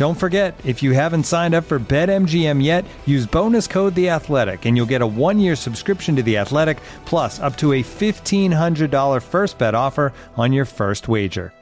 Don't forget, if you haven't signed up for BetMGM yet, use bonus code The Athletic, and you'll get a one-year subscription to The Athletic, plus up to a fifteen hundred dollar first bet offer on your first wager.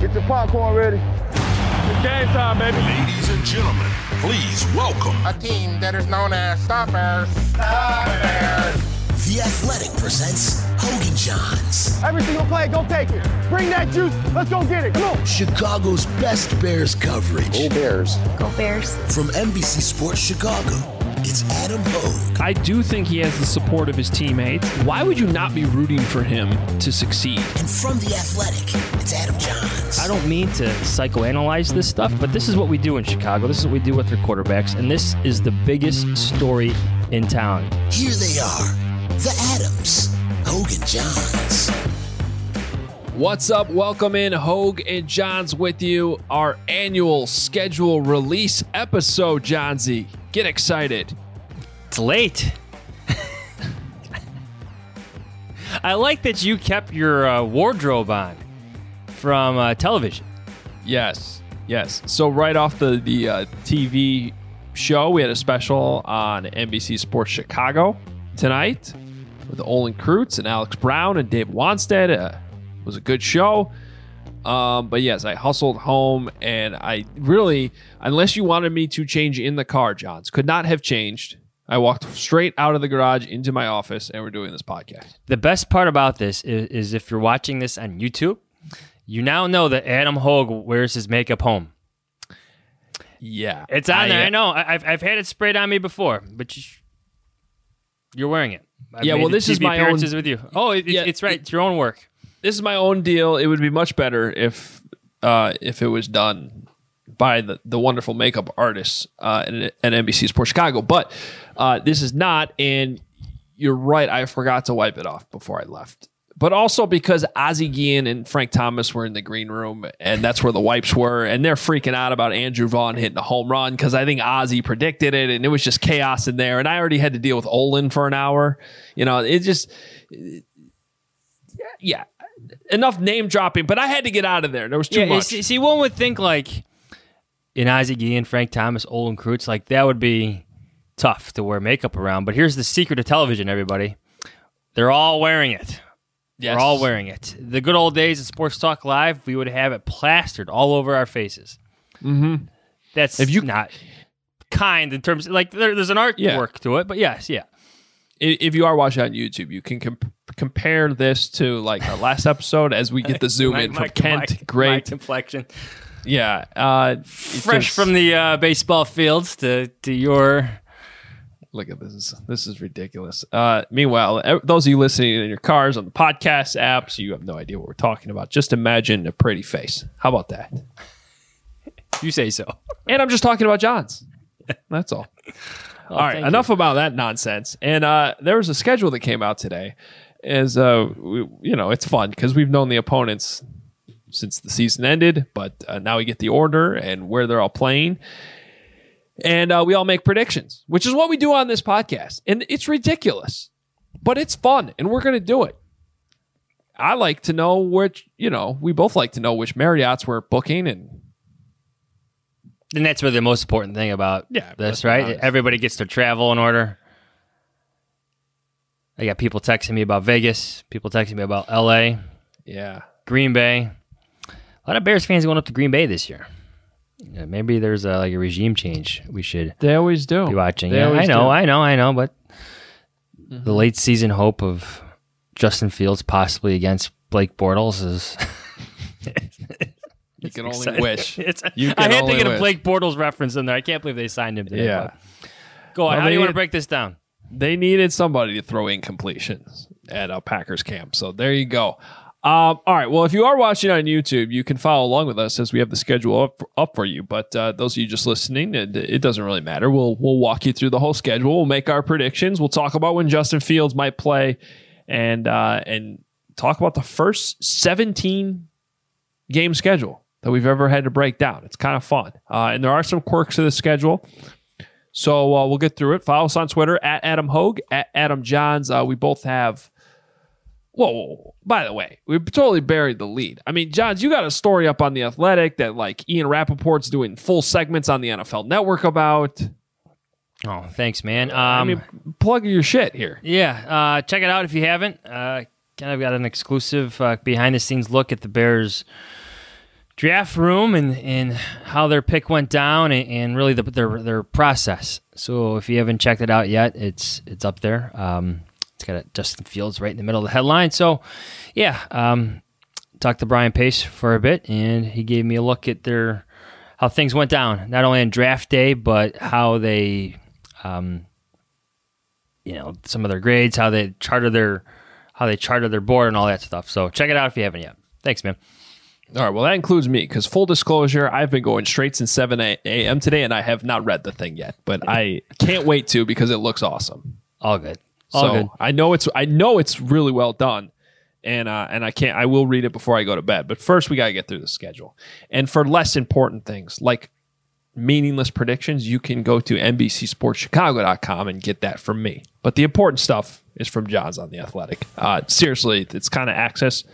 Get your popcorn ready. It's game time, baby. Ladies and gentlemen, please welcome A team that is known as Stoppers. Stoppers. The Athletic presents Hoge and Jahns, Every single play, go take it. Bring that juice. Let's go get it. Come on. Chicago's best Bears coverage. Go Bears. Go Bears. From NBC Sports Chicago, it's Adam Hoge. I do think he has the support of his teammates. Why would you not be rooting for him to succeed? And from The Athletic, it's Adam Jahns. I don't mean to psychoanalyze this stuff, but this is what we do in Chicago. This is what we do with our quarterbacks, and this is the biggest story in town. Here they are, the Adams, Hoge and Jahns. What's up? Welcome in. Hoge and Jahns with you. Our annual schedule release episode, Johnsy. Get excited. It's late. I like that you kept your uh, wardrobe on from uh, television. Yes, yes. So right off the the uh, TV show, we had a special on NBC Sports Chicago tonight with Olin Kreutz and Alex Brown and Dave Wannstedt. Uh, it was a good show. Um, but yes, I hustled home and I really, unless you wanted me to change in the car, Jahns, could not have changed. I walked straight out of the garage into my office and we're doing this podcast. The best part about this is, is if you're watching this on YouTube, you now know that Adam Hoge wears his makeup home. Yeah. It's on I, there. uh, I know. I- I've, I've had it sprayed on me before, but you, you're wearing it. I've Yeah, well, this is TV my own- appearances with you. Oh, it, Yeah, it's right. It's your own work. this is my own deal. It would be much better if uh, if it was done by the, the wonderful makeup artists uh, at, at NBC Sports Chicago. But uh, this is not, and you're right. I forgot to wipe it off before I left. But also because Ozzie Guillen and Frank Thomas were in the green room, and that's where the wipes were, and they're freaking out about Andrew Vaughn hitting a home run because I think Ozzie predicted it, and it was just chaos in there. And I already had to deal with Olin for an hour. You know, it just yeah, enough name dropping, but I had to get out of there. There was too yeah, much. See, one would think like in Ozzie Guillen, Frank Thomas, Olin Kreutz, like that would be tough to wear makeup around. But here's the secret of television, everybody. They're all wearing it. Yes. We're all wearing it. The good old days of Sports Talk Live, we would have it plastered all over our faces. Mm-hmm. That's If you- not kind in terms like there, there's an artwork Yeah. to it, but yes, yeah. I- If you are watching on YouTube, you can comp- compare this to like our last episode as we get the zoom in from Kent. my Great, complexion. yeah. Uh, Fresh just- from the uh, baseball fields to, to your Look at this. This is ridiculous. Uh, meanwhile, those of you listening in your cars on the podcast apps, you have no idea what we're talking about. Just imagine a pretty face. How about that? you say so. And I'm just talking about Jahns. That's all. all right, enough about that nonsense. And uh, there was a schedule that came out today. As uh, we, you know, it's fun because we've known the opponents since the season ended, but uh, now we get the order and where they're all playing. And uh, we all make predictions, which is what we do on this podcast. And it's ridiculous, but it's fun, and we're going to do it. I like to know which, you know, we both like to know which Marriotts we're booking and And that's really the most important thing about Yeah, this, right? Everybody gets their travel in order. I got people texting me about Vegas, people texting me about LA, Yeah. Green Bay. A lot of Bears fans going up to Green Bay this year. Yeah, maybe there's a, like a regime change we should They always do. be watching. They Yeah, I know, do. I know, I know, but mm-hmm. the late season hope of Justin Fields possibly against Blake Bortles is. You can only wish. It's, You I can had to only get a. Blake Bortles reference in there. I can't believe they signed him. Today, Yeah. but- Go on. Well, How do you want to break this down? They needed somebody to throw incompletions at a Packers camp. So there you go. Um, all right. Well, if you are watching on YouTube, you can follow along with us as we have the schedule up, up for you. But uh, those of you just listening, it, it doesn't really matter. We'll we'll walk you through the whole schedule. We'll make our predictions. We'll talk about when Justin Fields might play, and uh, and talk about the first seventeen game schedule that we've ever had to break down. It's kind of fun, uh, and there are some quirks to the schedule. So uh, we'll get through it. Follow us on Twitter at Adam Hoge, at Adam Jahns. Uh, we both have. Whoa, whoa, whoa. By the way, we totally buried the lead. I mean, Jahns, you got a story up on the Athletic that like Ian Rapoport's doing full segments on the NFL Network about. Oh, thanks, man. Um, I mean, plug your shit here. yeah, uh, check it out if you haven't. Uh, kind of got an exclusive uh, behind the scenes look at the Bears draft room and, and how their pick went down and, and really the, their their process. So if you haven't checked it out yet, it's it's up there. Um, it's got a Justin Fields right in the middle of the headline. So yeah, um, talked to Ryan Pace for a bit, and he gave me a look at their how things went down, not only on draft day, but how they, um, you know, some of their grades, how they charted their how they charted their board, and all that stuff. So check it out if you haven't yet. Thanks, man. All right. Well, that includes me because full disclosure, I've been going straight since 7 a.m. today and I have not read the thing yet, but I can't wait to because it looks awesome. All good. All so good. I know it's I know it's really well done, and uh, and I can't I will read it before I go to bed. But first, we got to get through the schedule. And for less important things like meaningless predictions, you can go to NBCSportsChicago.com and get that from me. But the important stuff is from Jahns on the Athletic. Uh, seriously, it's kind of access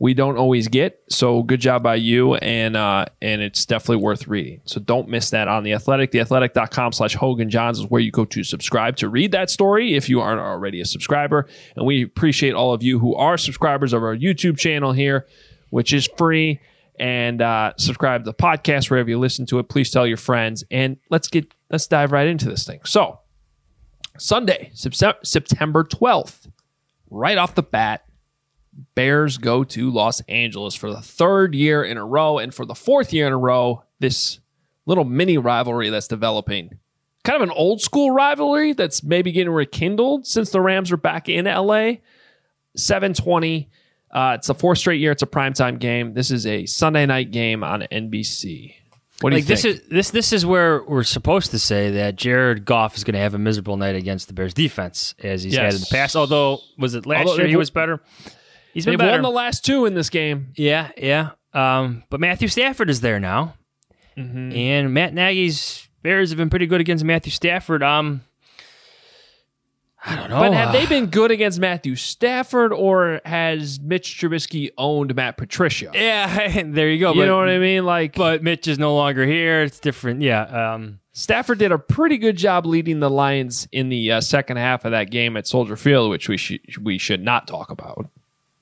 we don't always get. So good job by you, and uh, and it's definitely worth reading. So don't miss that on the Athletic. Theathletic.com slash Hoge and Jahns is where you go to subscribe to read that story if you aren't already a subscriber. And we appreciate all of you who are subscribers of our YouTube channel here, which is free. And uh, subscribe to the podcast wherever you listen to it. Please tell your friends, and let's get let's dive right into this thing. So Sunday, September twelfth, right off the bat, Bears go to Los Angeles for the third year in a row. And for the fourth year in a row, this little mini rivalry that's developing. Kind of an old school rivalry that's maybe getting rekindled since the Rams are back in LA. 720. Uh, it's a fourth straight year. It's a primetime game. This is a Sunday night game on NBC. What do like you this is this this is where we're supposed to say that Jared Goff is going to have a miserable night against the Bears defense as he's had in the past. Although was it last Although year he was better? He's been They've better. won the last two in this game. yeah, yeah. Um, but Matthew Stafford is there now, Mm-hmm. and Matt Nagy's Bears have been pretty good against Matthew Stafford. Um, I don't know. But have they been good against Matthew Stafford, or has Mitch Trubisky owned Matt Patricia? Yeah, there you go. You but, know what I mean? Like, But Mitch is no longer here. It's different. Yeah. Um, Stafford did a pretty good job leading the Lions in the uh, second half of that game at Soldier Field, which we should we should not talk about.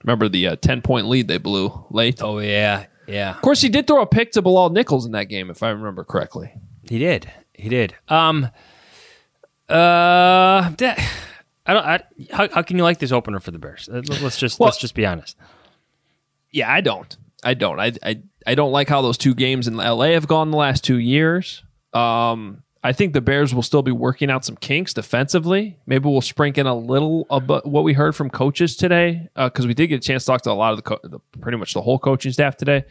Remember the uh, ten point lead they blew late. oh yeah, yeah. Of course, he did throw a pick to Bilal Nichols in that game, if I remember correctly. He did. He did. Um. Uh. that- I don't. I, how, how can you like this opener for the Bears? Uh, Let's just Well- let's just be honest. Yeah, I don't. I don't. I, I I don't like how those two games in LA have gone the last two years. Um, I think the Bears will still be working out some kinks defensively. Maybe we'll sprinkle in a little about what we heard from coaches today uh, because we did get a chance to talk to a lot of the, co- the pretty much the whole coaching staff today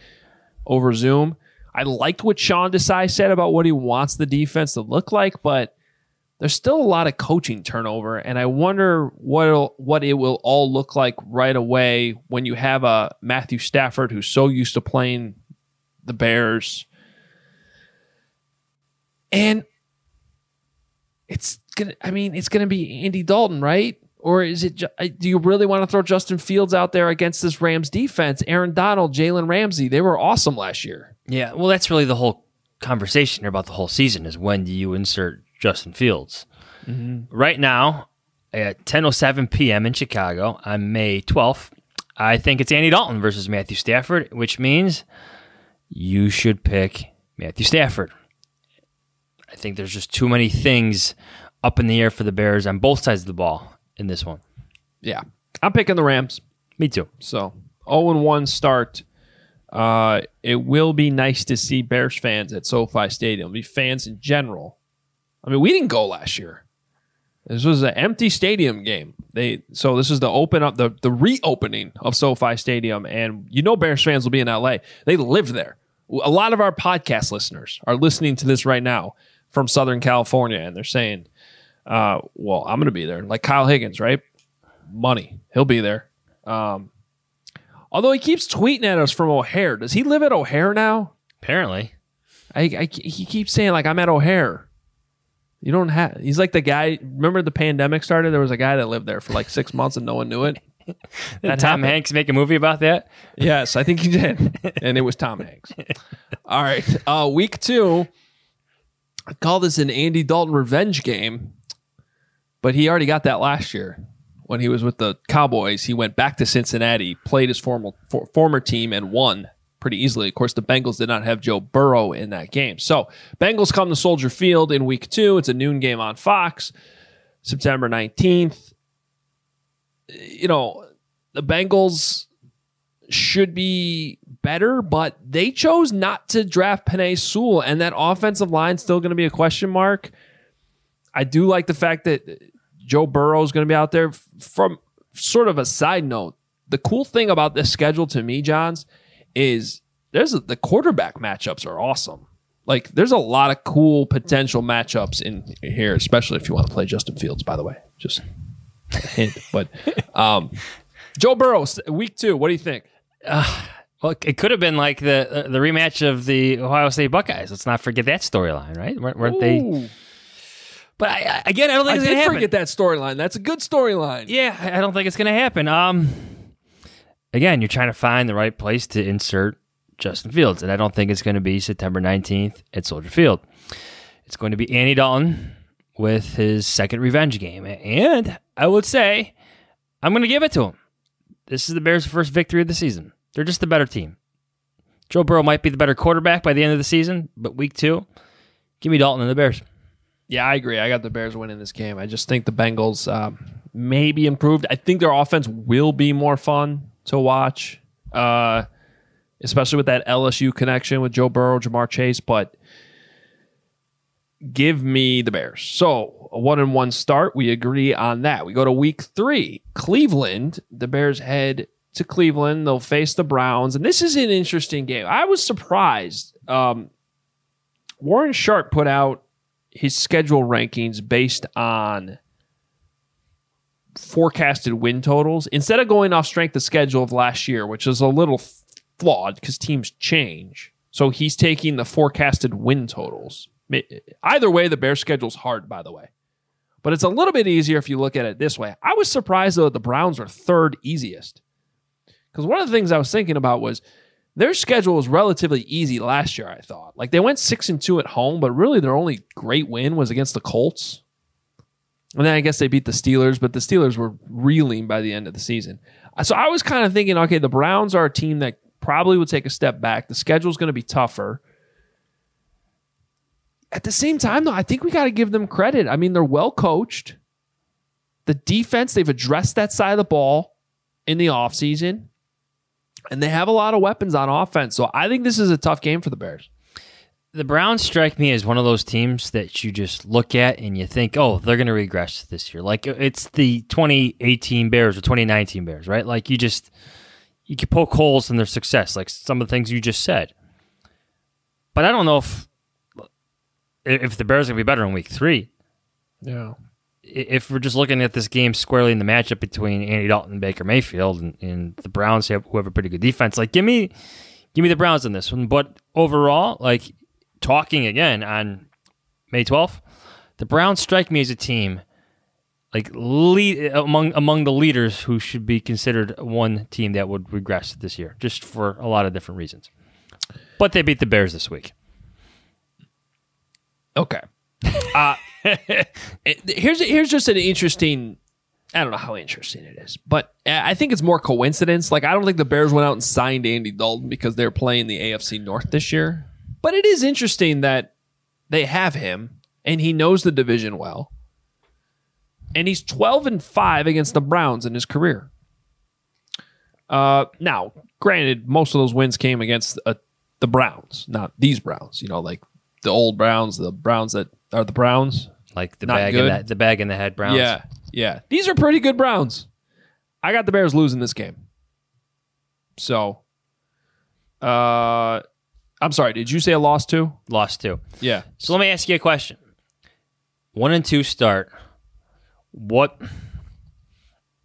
over Zoom. I liked what Sean Desai said about what he wants the defense to look like, but there's still a lot of coaching turnover, and I wonder what what it will all look like right away when you have a Matthew Stafford who's so used to playing the Bears, and it's gonna. I mean, it's gonna be Andy Dalton, right? Or is it? Do you really want to throw Justin Fields out there against this Rams defense? Aaron Donald, Jalen Ramsey, they were awesome last year. Yeah. Well, that's really the whole conversation here about the whole season is when do you insert Justin Fields? Mm-hmm. Right now, at 10:07 p.m. in Chicago on May 12th. I think it's Andy Dalton versus Matthew Stafford, which means you should pick Matthew Stafford. I think there's just too many things up in the air for the Bears on both sides of the ball in this one. Yeah. I'm picking the Rams. Me too. So 0 and 1 start. Uh, it will be nice to see Bears fans at SoFi Stadium. Be fans in general. I mean, we didn't go last year. This was an empty stadium game. They so this is the open up the the reopening of SoFi Stadium, and you know Bears fans will be in LA. They live there. A lot of our podcast listeners are listening to this right now from Southern California, and they're saying, uh, "Well, I'm going to be there." Like Kyle Higgins, right? Money, he'll be there. Um, although he keeps tweeting at us from O'Hare. Does he live at O'Hare now? Apparently, I, I he keeps saying like I'm at O'Hare. You don't have. He's like the guy. Remember the pandemic started? There was a guy that lived there for like six months and no one knew it. Did Tom happened. Hanks make a movie about that? Yes, I think he did, and it was Tom Hanks. All right, uh, week two. I call this an Andy Dalton revenge game, but he already got that last year when he was with the Cowboys. He went back to Cincinnati, played his former for, former team, and won pretty easily. Of course, the Bengals did not have Joe Burrow in that game. So, Bengals come to Soldier Field in week two. It's a noon game on Fox, September 19th. You know, the Bengals should be better, but they chose not to draft Penei Sewell, and that offensive line's still going to be a question mark. I do like the fact that Joe Burrow is going to be out there. From sort of a side note, the cool thing about this schedule to me, Jahns, is there's a, the quarterback matchups are awesome. Like there's a lot of cool potential matchups in here, especially if you want to play Justin Fields. By the way, just hint. But um, Joe Burrow, week two. What do you think? Well, it could have been like the the rematch of the Ohio State Buckeyes. Let's not forget that storyline, right? Weren't, weren't they? But I, I, again, I don't think I it's going to happen. forget that storyline. That's a good storyline. Yeah, I I don't think it's going to happen. Um, again, you're trying to find the right place to insert Justin Fields, and I don't think it's going to be September 19th at Soldier Field. It's going to be Andy Dalton with his second revenge game, and I would say I'm going to give it to him. This is the Bears' first victory of the season. They're just the better team. Joe Burrow might be the better quarterback by the end of the season, but week two, give me Dalton and the Bears. Yeah, I agree. I got the Bears winning this game. I just think the Bengals um, may be improved. I think their offense will be more fun to watch, uh, especially with that LSU connection with Joe Burrow, Ja'Marr Chase. But give me the Bears. So a one and one start. We agree on that. We go to week three. Cleveland. The Bears head to Cleveland. They'll face the Browns, and this is an interesting game. I was surprised. Um, Warren Sharp put out his schedule rankings based on forecasted win totals instead of going off strength of schedule of last year, which is a little flawed because teams change. So he's taking the forecasted win totals. Either way, the Bears schedule's hard, by the way. But it's a little bit easier if you look at it this way. I was surprised though that the Browns are third easiest. Because one of the things I was thinking about was their schedule was relatively easy last year, I thought. Like they went six and two at home, but really their only great win was against the Colts. And then I guess they beat the Steelers, but the Steelers were reeling by the end of the season. Uh, so I was kind of thinking, okay, the Browns are a team that probably would take a step back. The schedule's going to be tougher. At the same time, though, I think we got to give them credit. I mean, they're well coached. The defense, they've addressed that side of the ball in the offseason, and they have a lot of weapons on offense. So I think this is a tough game for the Bears. the Browns strike me as one of those teams that you just look at and you think, oh, they're going to regress this year. Like it's the 2018 Bears or 2019 Bears, right? Like you just you can poke holes in their success, like some of the things you just said. But I don't know if if the Bears are going to be better in Week Three. Yeah. If we're just looking at this game squarely in the matchup between Andy Dalton and Baker Mayfield, and, and the Browns have who have a pretty good defense, like give me give me the Browns in this one. But overall, like talking again on May 12th, the Browns strike me as a team like lead among among the leaders who should be considered one team that would regress this year, just for a lot of different reasons. But they beat the Bears this week. Okay. Uh, here's here's just an interesting I don't know how interesting it is, but I think it's more coincidence. Like I don't think the Bears went out and signed Andy Dalton because they're playing the AFC North this year. But it is interesting that they have him and he knows the division well. And he's 12 and 5 against the Browns in his career. Uh, now, granted, most of those wins came against uh, the Browns, not these Browns. You know, like the old Browns, the Browns that are the Browns. Like the Not bag good. in the, the bag in the head Browns. Yeah, yeah. These are pretty good Browns. I got the Bears losing this game. So, uh, I'm sorry. Did you say a loss too? Lost two. Yeah. So let me ask you a question. One and two start. What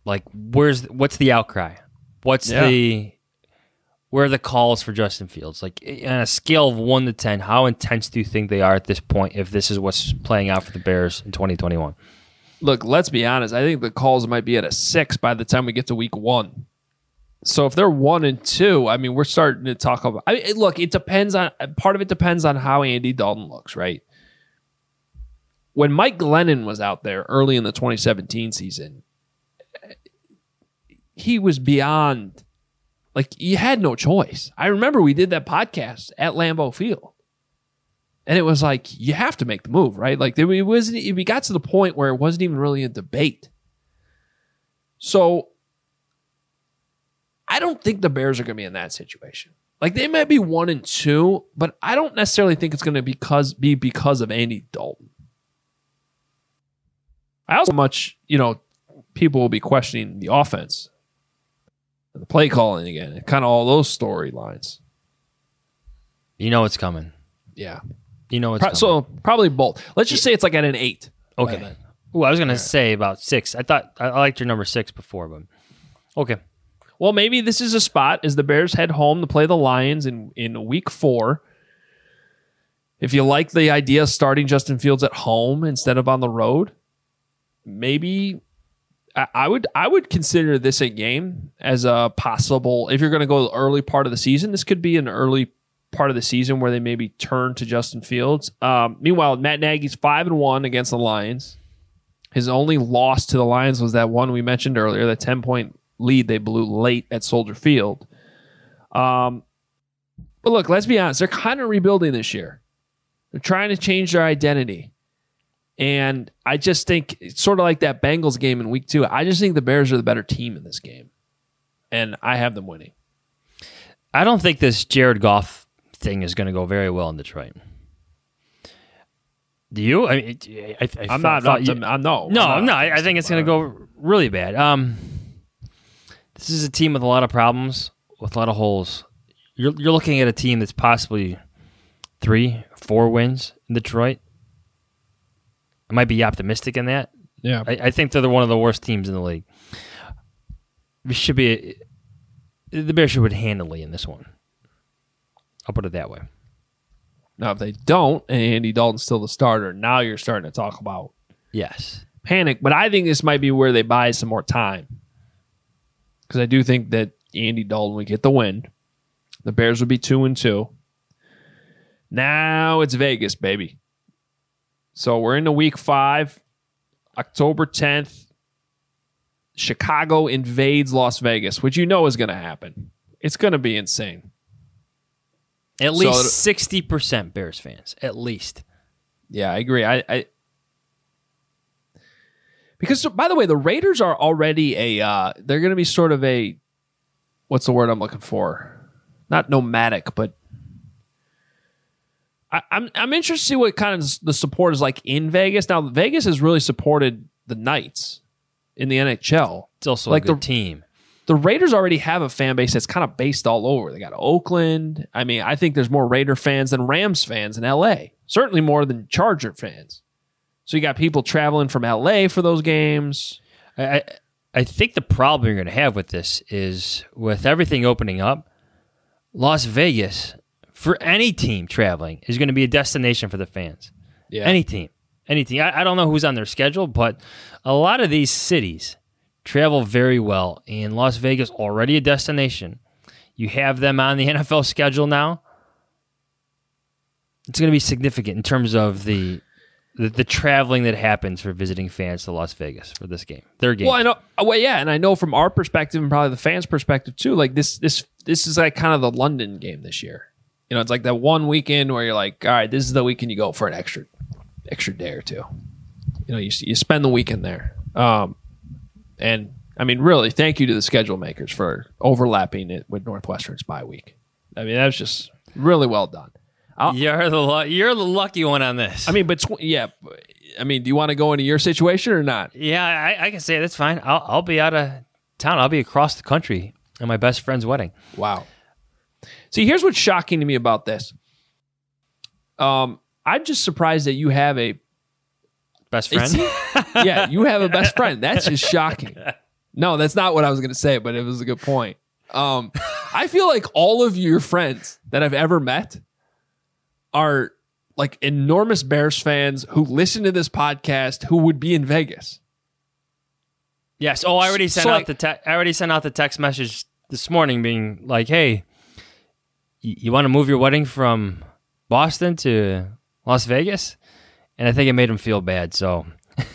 like where's what's the outcry? What's Yeah. the where are the calls for Justin Fields? Like on a scale of one to ten, how intense do you think they are at this point if this is what's playing out for the Bears in twenty twenty one? Look, let's be honest. I think the calls might be at a six by the time we get to week one. So if they're one and two, I mean, we're starting to talk about. I mean, look, it depends on part of it depends on how Andy Dalton looks, right? When Mike Glennon was out there early in the 2017 season, he was beyond like you had no choice. I remember we did that podcast at Lambeau Field. And it was like you have to make the move, right? Like there- it wasn't. We got to the point where it wasn't even really a debate. So I don't think the Bears are going to be in that situation. Like they might be one and two, but I don't necessarily think it's going to because be because of Andy Dalton. I also much you know people will be questioning the offense, the play calling again, and kind of all those storylines. You know it's coming. Yeah. You know it's Pro- coming. so probably both. Let's just say it's like at an eight. okay. then. Ooh, I was gonna say about six. I thought I I liked your number six before, but okay. Well, maybe this is a spot as the Bears head home to play the Lions in, in week four. If you like the idea of starting Justin Fields at home instead of on the road, maybe I, would I would consider this a game as a possible if you're going to go the early part of the season. This could be an early part of the season where they maybe turn to Justin Fields. Um, meanwhile, Matt Nagy's five and one against the Lions. His only loss to the Lions was that one we mentioned earlier, that 10 point lead they blew late at Soldier Field. Um, but look, let's be honest, they're kind of rebuilding this year. They're trying to change their identity. And I just think it's sort of like that Bengals game in week two. I just think the Bears are the better team in this game. And I have them winning. I don't think this Jared Goff thing is going to go very well in Detroit. Do you? I mean, I, I I'm thought- not, thought you- I'm no. no, I'm no. I I think it's going to go really bad. Um, this is a team with a lot of problems, with a lot of holes. You're you're looking at a team that's possibly three, four wins in Detroit. I might be optimistic in that. Yeah. I, I think they're one of the worst teams in the league. We should be the Bears should win handily in this one. I'll put it that way. Now, if they don't, and Andy Dalton's still the starter, now you're starting to talk about Yes. panic. But I think this might be where they buy some more time. Because I do think that Andy Dalton would get the win. The Bears would be two and two. Now it's Vegas, baby. So we're into week five, October 10th. Chicago invades Las Vegas, which you know is going to happen. It's going to be insane. At least sixty percent Bears fans. At least. Yeah, I agree. I, I because by the way, the Raiders are already a uh, they're going to be sort of a what's the word I'm looking for? Not nomadic, but I, I'm I'm interested to see what kind of the support is like in Vegas. Now, Vegas has really supported the Knights in the NHL. It's also Like a good the- team. The Raiders already have a fan base that's kind of based all over. They got Oakland. I mean, I think there's more Raider fans than Rams fans in LA. Certainly more than Charger fans. So you got people traveling from LA for those games. I, I I think the problem you're going to have with this is with everything opening up, Las Vegas for any team traveling is going to be a destination for the fans. Yeah. Any team, anything. I, I don't know who's on their schedule, but a lot of these cities travel very well, and Las Vegas already a destination. You have them on the NFL schedule now. It's going to be significant in terms of the the, the traveling that happens for visiting fans to Las Vegas for this game. Their game. Well, I know. Uh, well, yeah, and I know from our perspective and probably the fans' perspective too. Like this, this, this is like kind of the London game this year. You know, it's like that one weekend where you're like, all right, this is the weekend you go for an extra, extra day or two. You know, you you spend the weekend there. Um, and I mean, really, thank you to the schedule makers for overlapping it with Northwestern's bye week. I mean, that was just really well done. I'll- you're the lu- you're the lucky one on this. I mean, but tw- yeah, I mean, do you want to go into your situation or not? yeah, I, I can say that's fine. I'll I'll be out of town. I'll be across the country at my best friend's wedding. Wow. See, here's what's shocking to me about this. Um, I'm just surprised that you have a Best friend. Yeah, you have a best friend. That's just shocking. No, that's not what I was going to say, but it was a good point. Um, I feel like all of your friends that I've ever met are like enormous Bears fans who listen to this podcast who would be in Vegas. Yes. Oh, I already sent So, out like- the te- I already sent out the text message this morning, being like, "Hey, you want to move your wedding from Boston to Las Vegas?" And I think it made him feel bad. So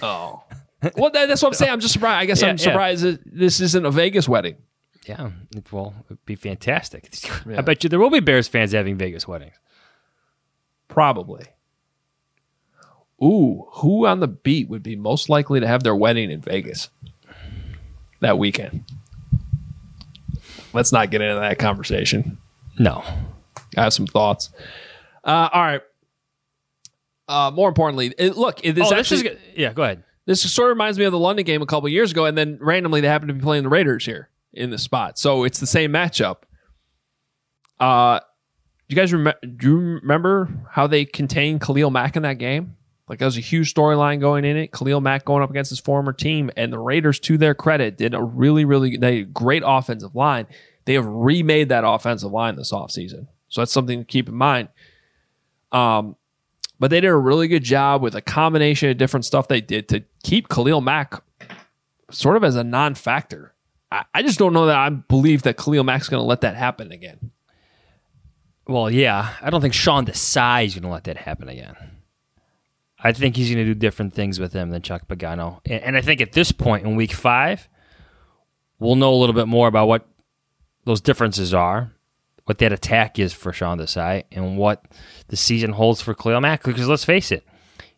Oh. Well, that, that's what I'm saying. I'm just surprised. I guess Yeah, I'm yeah. surprised that this isn't a Vegas wedding. yeah, it, well, it'd be fantastic. Yeah. I bet you there will be Bears fans having Vegas weddings. Probably. Ooh, who on the beat would be most likely to have their wedding in Vegas that weekend? Let's not get into that conversation. No, I have some thoughts. Uh, all right. Uh, more importantly, it, look, it, this oh, actually this is yeah. Go ahead. this sort of reminds me of the London game a couple years ago, and then randomly they happen to be playing the Raiders here in the spot, so it's the same matchup. Uh, do you guys remember? Do you remember how they contained Khalil Mack in that game? Like that was a huge storyline going in it. Khalil Mack going up against his former team, and the Raiders, to their credit, did a really, really they great offensive line. They have remade that offensive line this offseason. so that's something to keep in mind. Um, but they did a really good job with a combination of different stuff they did to keep Khalil Mack sort of as a non-factor. I, I just don't know that I believe that Khalil Mack's going to let that happen again. Well, yeah, I don't think Sean Desai is going to let that happen again. I think he's going to do different things with him than Chuck Pagano, and, and I think at this point in Week Five, we'll know a little bit more about what those differences are, what that attack is for Sean Desai, and what the season holds for Khalil Mack. Because let's face it,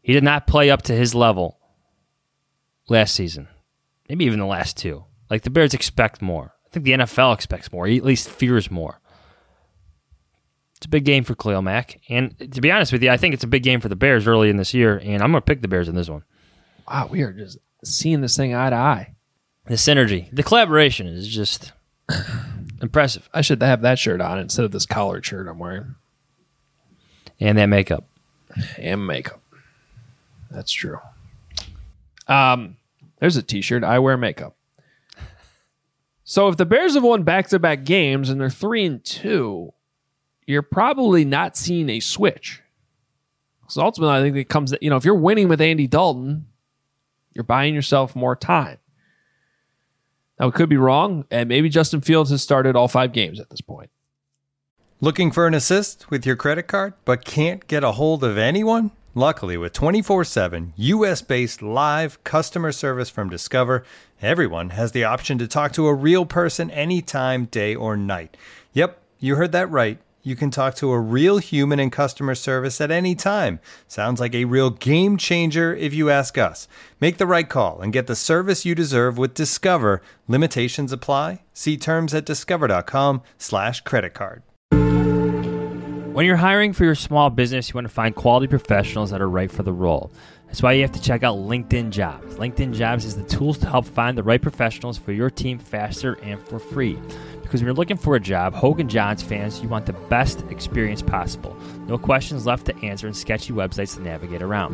he did not play up to his level last season, maybe even the last two. Like the Bears expect more. I think the NFL expects more. He at least fears more. It's a big game for Khalil Mack. And to be honest with you, I think it's a big game for the Bears early in this year, and I'm going to pick the Bears in this one. Wow, we are just seeing this thing eye to eye. The synergy, the collaboration is just impressive. I should have that shirt on instead of this collared shirt I'm wearing And that makeup. and makeup. That's true. Um, there's a T-shirt. I wear makeup. So if the Bears have won back-to-back games and they're three and two, you're probably not seeing a switch. So ultimately, I think it comes. You know, if you're winning with Andy Dalton, you're buying yourself more time. Now, it could be wrong, and maybe Justin Fields has started all five games at this point. Looking for an assist with your credit card, but can't get a hold of anyone? Luckily, with 24 7 US based live customer service from Discover, everyone has the option to talk to a real person anytime, day or night. Yep, you heard that right. You can talk to a real human in customer service at any time. Sounds like a real game changer if you ask us. Make the right call and get the service you deserve with Discover. Limitations apply. See terms at discover.com/slash credit card. When you're hiring for your small business, you want to find quality professionals that are right for the role. That's why you have to check out LinkedIn Jobs. LinkedIn Jobs is the tools to help find the right professionals for your team faster and for free. Because when you're looking for a job, Hoge and Jahns fans, you want the best experience possible. No questions left to answer and sketchy websites to navigate around.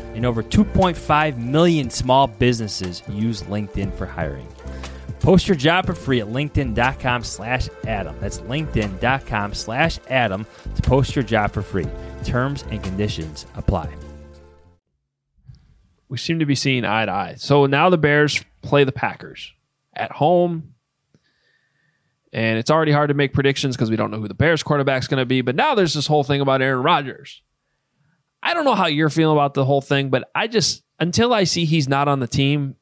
And over 2.5 million small businesses use LinkedIn for hiring. Post your job for free at linkedin.com slash Adam. That's linkedin.com slash Adam to post your job for free. Terms and conditions apply. we seem to be seeing eye to eye. So now the Bears play the Packers at home. And it's already hard to make predictions because we don't know who the Bears quarterback's going to be. But now there's this whole thing about Aaron Rodgers. I don't know how you're feeling about the whole thing, but I just, until I see he's not on the team,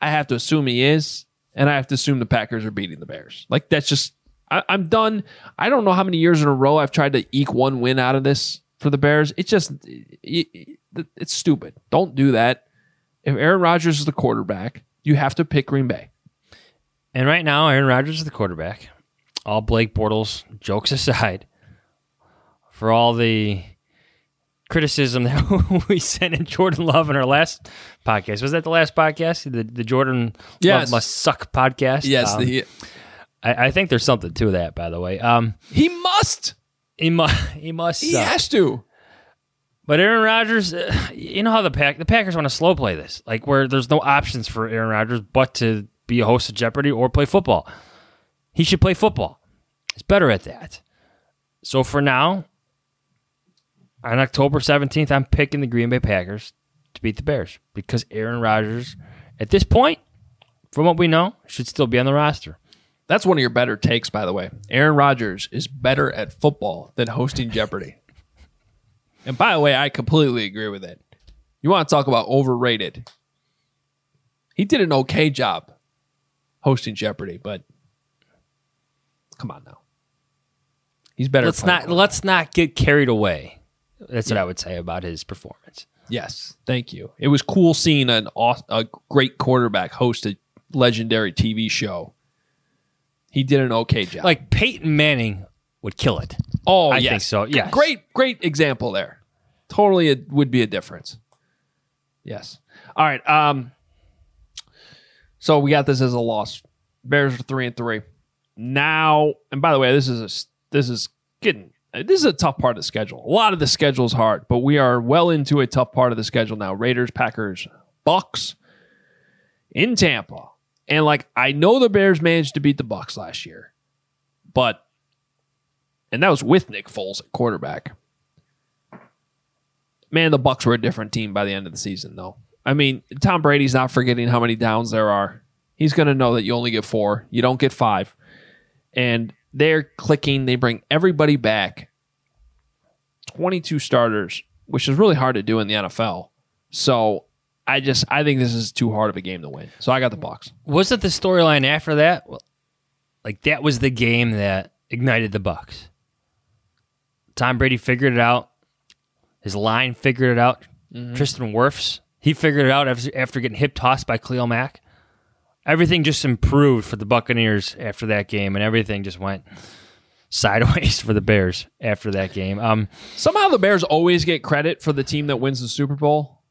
I have to assume he is. And I have to assume the Packers are beating the Bears. Like, that's just, I, I'm done. I don't know how many years in a row I've tried to eke one win out of this for the Bears. It's just, it- it's stupid. Don't do that if Aaron Rodgers is the quarterback, you have to pick Green Bay. And right now, Aaron Rodgers is the quarterback. All Blake Bortles jokes aside, for all the criticism that we sent in Jordan Love in our last podcast. Was that the last podcast? The, the Jordan Yes. Love Must Suck podcast? Um, he, I, I think there's something to that, by the way. Um, he must. he, mu- he must He suck. has to. But Aaron Rodgers, uh, you know how the pack the Packers want to slow play this, like where there's no options for Aaron Rodgers but to be a host of Jeopardy or play football. He should play football. He's better at that. So for now, on October 17th, I'm picking the Green Bay Packers to beat the Bears because Aaron Rodgers, at this point, from what we know, should still be on the roster. That's one of your better takes, by the way. Aaron Rodgers is better at football than hosting Jeopardy. and by the way, I completely agree with it. You want to talk about overrated? He did an okay job hosting Jeopardy, but come on now. He's better. Let's not let's not get carried away. That's what I would say about his performance. Yes, thank you. It was cool seeing an aw- a great quarterback host a legendary TV show. He did an okay job. Like Peyton Manning would kill it. oh, I yes. think so, yes. great, great example there. Totally, it would be a difference. Yes. All right. Um. So we got this as a loss. Bears are three and three now. And by the way, this is a this is getting Uh, this is a tough part of the schedule. A lot of the schedule is hard, but we are well into a tough part of the schedule now. Raiders, Packers, Bucks in Tampa, and like I know the Bears managed to beat the Bucks last year, but and that was with Nick Foles at quarterback. Man, the Bucks were a different team by the end of the season, though. I mean, Tom Brady's not forgetting how many downs there are. He's going to know that you only get four, you don't get five, and they're clicking. They bring everybody back. Twenty-two starters, which is really hard to do in the NFL. So I just I think this is too hard of a game to win. So I got the Bucks. Was it the storyline after that? Well, Like that was the game that ignited the Bucks. Tom Brady figured it out. His line figured it out. Mm-hmm. Tristan Wirfs, he figured it out after, after getting hip tossed by Khalil Mack. Everything just improved for the Buccaneers after that game, and everything just went sideways for the Bears after that game. Um, Somehow the Bears always get credit for the team that wins the Super Bowl.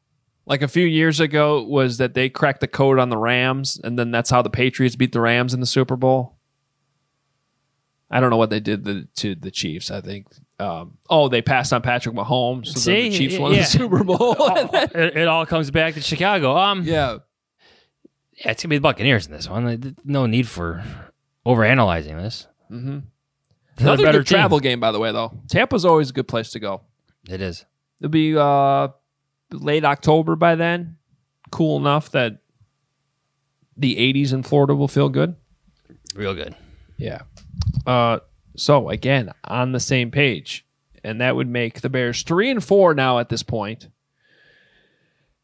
Like a few years ago was that they cracked the code on the Rams, and then that's how the Patriots beat the Rams in the Super Bowl. I don't know what they did the, to the Chiefs. I think. Um, oh, they passed on Patrick Mahomes. So then the See? Chiefs won Yeah. the Super Bowl. it, it all comes back to Chicago. Um, yeah. Yeah, it's gonna be the Buccaneers in this one. Like, No need for overanalyzing this. Mm-hmm. Another better good team. travel game, by the way. Though Tampa's always a good place to go. It is. It'll be uh, late October by then. Cool enough that the 80s in Florida will feel good. Real good. Yeah. Uh, so again, on the same page, and that would make the Bears three and four now at this point.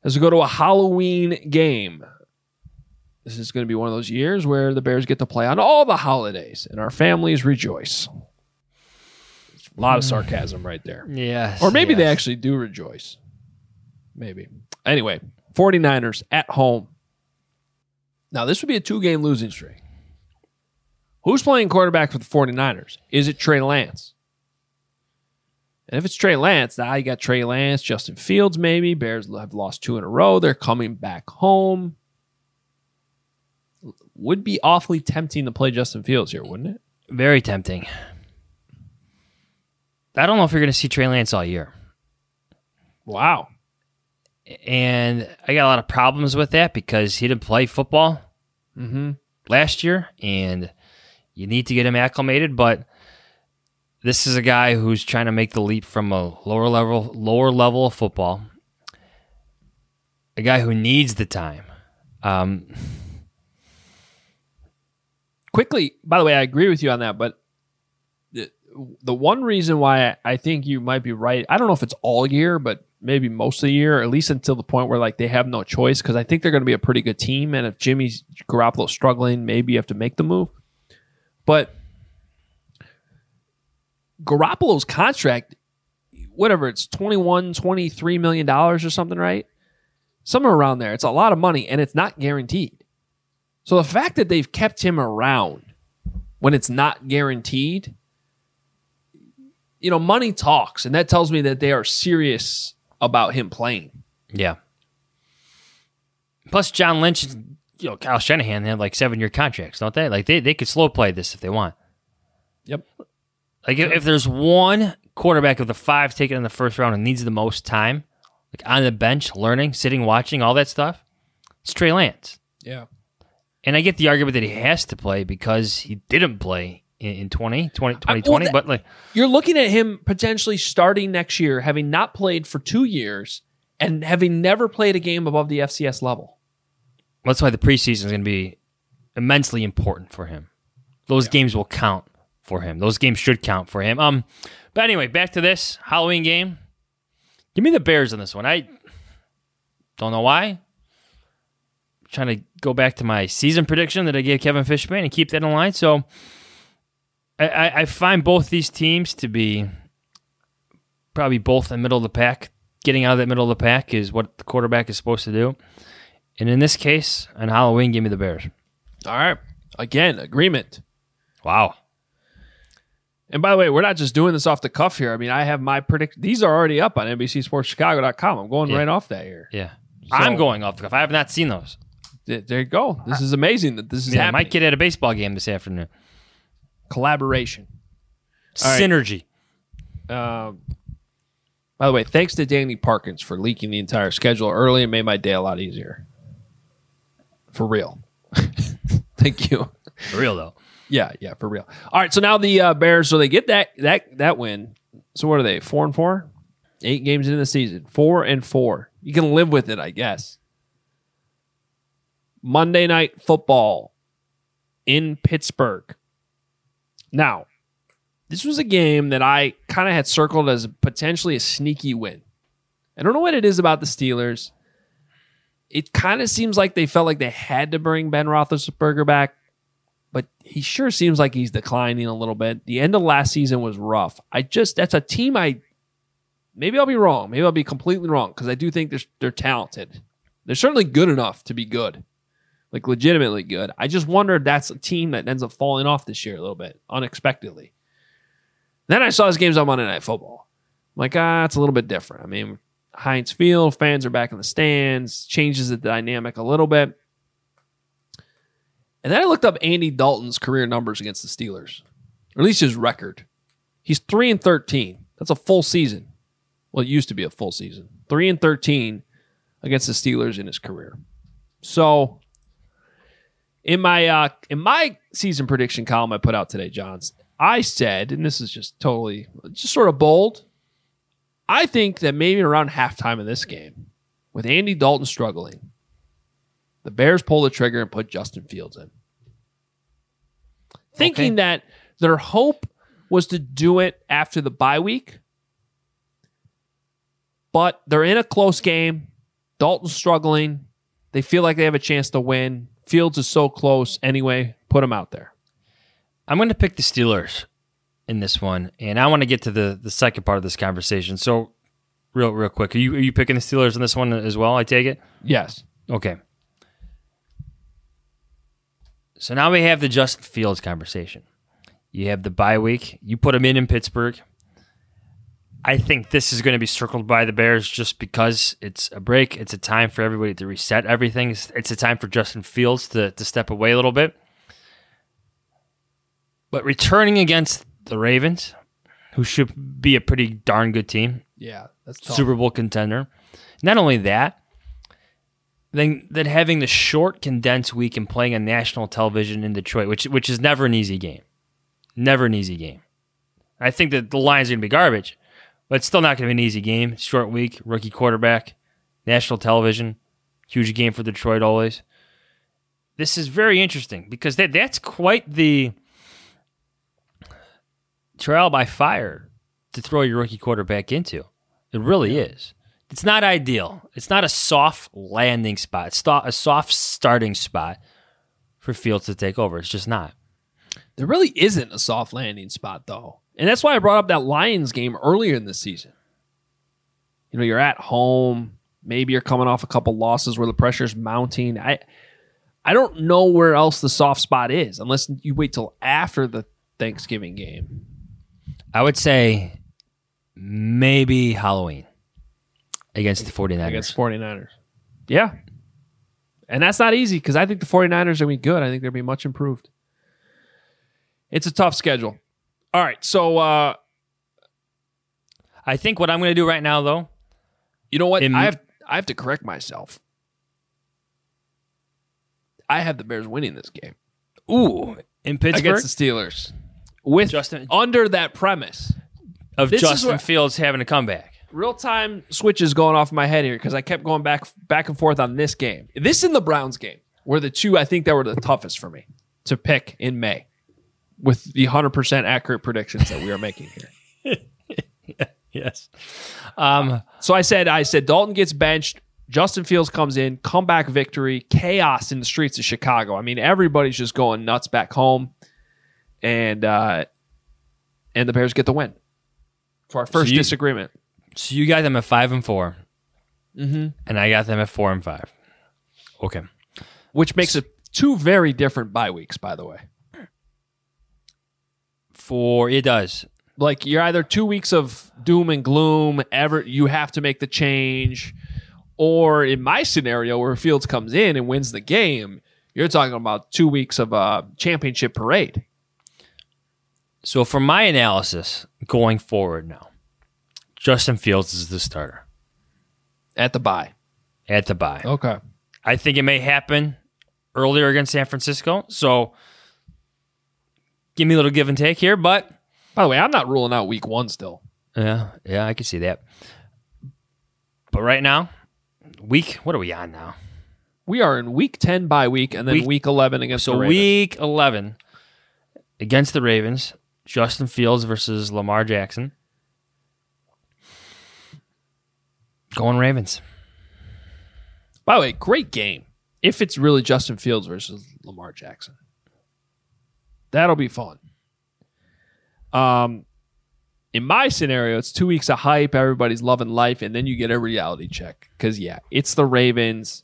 As we go to a Halloween game, this is going to be one of those years where the Bears get to play on all the holidays, and our families rejoice. A lot of sarcasm right there. Yes. Or maybe they actually do rejoice. Maybe. Anyway, 49ers at home. Now, this would be a two game losing streak. Who's playing quarterback for the 49ers? Is it Trey Lance? And if it's Trey Lance, now you got Trey Lance, Justin Fields, maybe. Bears have lost two in a row. They're coming back home. Would be awfully tempting to play Justin Fields here, wouldn't it? Very tempting. I don't know if you're going to see Trey Lance all year. Wow. and I got a lot of problems with that because he didn't play football Mm-hmm. last year, and you need to get him acclimated. But this is a guy who's trying to make the leap from a lower level lower level of football. A guy who needs the time. Um, quickly by the way i agree with you on that but the, the one reason why I think you might be right i don't know if it's all year but maybe most of the year at least until the point where like they have no choice because i think they're going to be a pretty good team and if jimmy's garoppolo struggling maybe you have to make the move. But garoppolo's contract whatever it's 21 23 million dollars or something right? Somewhere around there. It's a lot of money and it's not guaranteed so the fact that they've kept him around when it's not guaranteed, you know, money talks, and that tells me that they are serious about him playing. yeah. Plus, John Lynch, and, you know, Kyle Shanahan they have like seven year contracts, don't they? Like they they could slow play this if they want. Yep. Like if, if there's one quarterback of the five taken in the first round and needs the most time, like on the bench, learning, sitting, watching, all that stuff, it's Trey Lance. Yeah. And I get the argument that he has to play because he didn't play in, in 20, 20 well, 2020, that- but like You're looking at him potentially starting next year, having not played for two years and having never played a game above the FCS level. that's why the preseason is going to be immensely important for him. Those games will count for him. Those games should count for him. Um, but anyway, back to this Halloween game. Give me the Bears in this one. I don't know why. Trying to go back to my season prediction that I gave Kevin Fishman and keep that in line. So I, I, find both these teams to be probably both in the middle of the pack. Getting out of that middle of the pack is what the quarterback is supposed to do. And in this case, on Halloween, give me the Bears. All right. Again, agreement. Wow. And by the way, we're not just doing this off the cuff here. I mean, I have my predict. These are already up on NBC Sports NBCSportsChicago.com. I'm going Yeah. right off that here. Yeah. I'm going off the cuff. I have not seen those. Th- There you go. This is amazing that this is Yeah, I happening. might get at a baseball game this afternoon. collaboration. Right. Synergy. Um, by the way, thanks to Danny Parkins for leaking the entire schedule early and made my day a lot easier. For real. Thank you. For real, though. Yeah, yeah, for real. All right, so now the uh, Bears, so they get that that that win. So what are they? Four and four, eight games into the season. Four and four. You can live with it, I guess. Monday night football in Pittsburgh. Now, this was a game that I kind of had circled as potentially a sneaky win. I don't know what it is about the Steelers. It kind of seems like they felt like they had to bring Ben Roethlisberger back but he sure seems like he's declining a little bit. The end of last season was rough. I just that's a team I maybe I'll be wrong. Maybe I'll be completely wrong because I do think they're they're talented. They're certainly good enough to be good, like legitimately good. I just wonder if that's a team that ends up falling off this year a little bit unexpectedly. Then I saw his games on Monday Night Football. I'm like, ah, it's a little bit different. I mean, Heinz Field, fans are back in the stands, changes the dynamic a little bit. And then I looked up Andy Dalton's career numbers against the Steelers, or at least his record. He's three and thirteen. That's a full season. Well, it used to be a full season. Three and thirteen against the Steelers in his career. So, in my uh, in my season prediction column I put out today, Jahns, I said, and this is just totally just sort of bold. I think that maybe around halftime of this game, with Andy Dalton struggling, the Bears pull the trigger and put Justin Fields in. Thinking that their hope was to do it after the bye week, but they're in a close game. Dalton's struggling. They feel like they have a chance to win. Fields is so close anyway. Put him out there. I'm going to pick the Steelers in this one, and I want to get to the the second part of this conversation. So, real real quick, are you are you picking the Steelers in this one as well? I take it. Yes. Okay. So now we have the Justin Fields conversation. You have the bye week. You put him in in Pittsburgh. I think this is going to be circled by the Bears just because it's a break. It's a time for everybody to reset everything. It's, it's a time for Justin Fields to, to step away a little bit. But returning against the Ravens, who should be a pretty darn good team, Yeah. That's Super Bowl contender. Not only that, then then having the short condensed week and playing on national television in Detroit, which which is never an easy game, never an easy game. I think that the Lions are going to be garbage, but it's still not going to be an easy game. Short week, rookie quarterback, national television, huge game for Detroit always. This is very interesting because that that's quite the trial by fire to throw your rookie quarterback into. It really is. It's not ideal. It's not a soft landing spot. It's a soft starting spot for Fields to take over. It's just not. There really isn't a soft landing spot, though. And that's why I brought up that Lions game earlier in the season. You know, you're at home. Maybe you're coming off a couple losses where the pressure's mounting. I I don't know where else the soft spot is unless you wait till after the Thanksgiving game. I would say maybe Halloween against the 49ers. against 49ers. Yeah. And that's not easy because I think the 49ers are going to be good. I think they'll be much improved. It's a tough schedule. All right. So, uh, I think what I'm going to do right now, though, you know what? In- I have I have to correct myself. I have the Bears winning this game ooh, in Pittsburgh against the Steelers with Justin- under that premise. of this Justin what- Fields having a comeback. Real time switches going off in my head here because I kept going back back and forth on this game. This and the Browns game were the two I think that were the toughest for me to pick in May with the 100% accurate predictions that we are making here. Yes. Um, So I said I said Dalton gets benched, Justin Fields comes in, comeback victory, chaos in the streets of Chicago. I mean, everybody's just going nuts back home. And uh and the Bears get the win. For our first you- disagreement. so you got them at five and 4 mm-hmm. and I got them at four and five. Okay. Which makes it two very different bye weeks, by the way. For it does. like you're either two weeks of doom and gloom ever you have to make the change or in my scenario where fields comes in and wins the game you're talking about two weeks of a championship parade So for my analysis going forward now, Justin Fields is the starter at the bye at the bye. okay I think it may happen earlier against San Francisco. So give me a little give and take here, but by the way i'm not ruling out week one still yeah, yeah, I can see that. But right now, week what are we on now? we are in week 10 by week and then Week- week, 11 against So the Ravens. week eleven against the Ravens, Justin Fields versus Lamar Jackson. Going Ravens. by the way great game if it's really justin fields versus lamar jackson that'll be fun um in my scenario, it's two weeks of hype. Everybody's loving life, and then you get a reality check. Because yeah, it's the Ravens.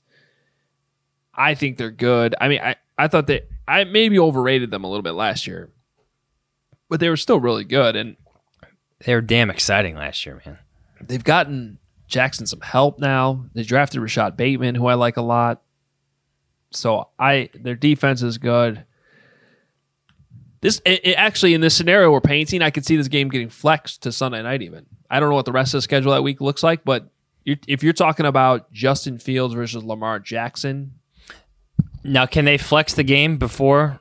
I think they're good. I mean, I I thought that I maybe overrated them a little bit last year, but they were still really good, and They were damn exciting last year, man. they've gotten Jackson some help now. They drafted Rashod Bateman, who I like a lot. So I their defense is good. This it, it actually in this scenario we're painting, I could see this game getting flexed to Sunday night. Even I don't know what the rest of the schedule that week looks like, but you if you're talking about Justin Fields versus Lamar Jackson, Now, can they flex the game before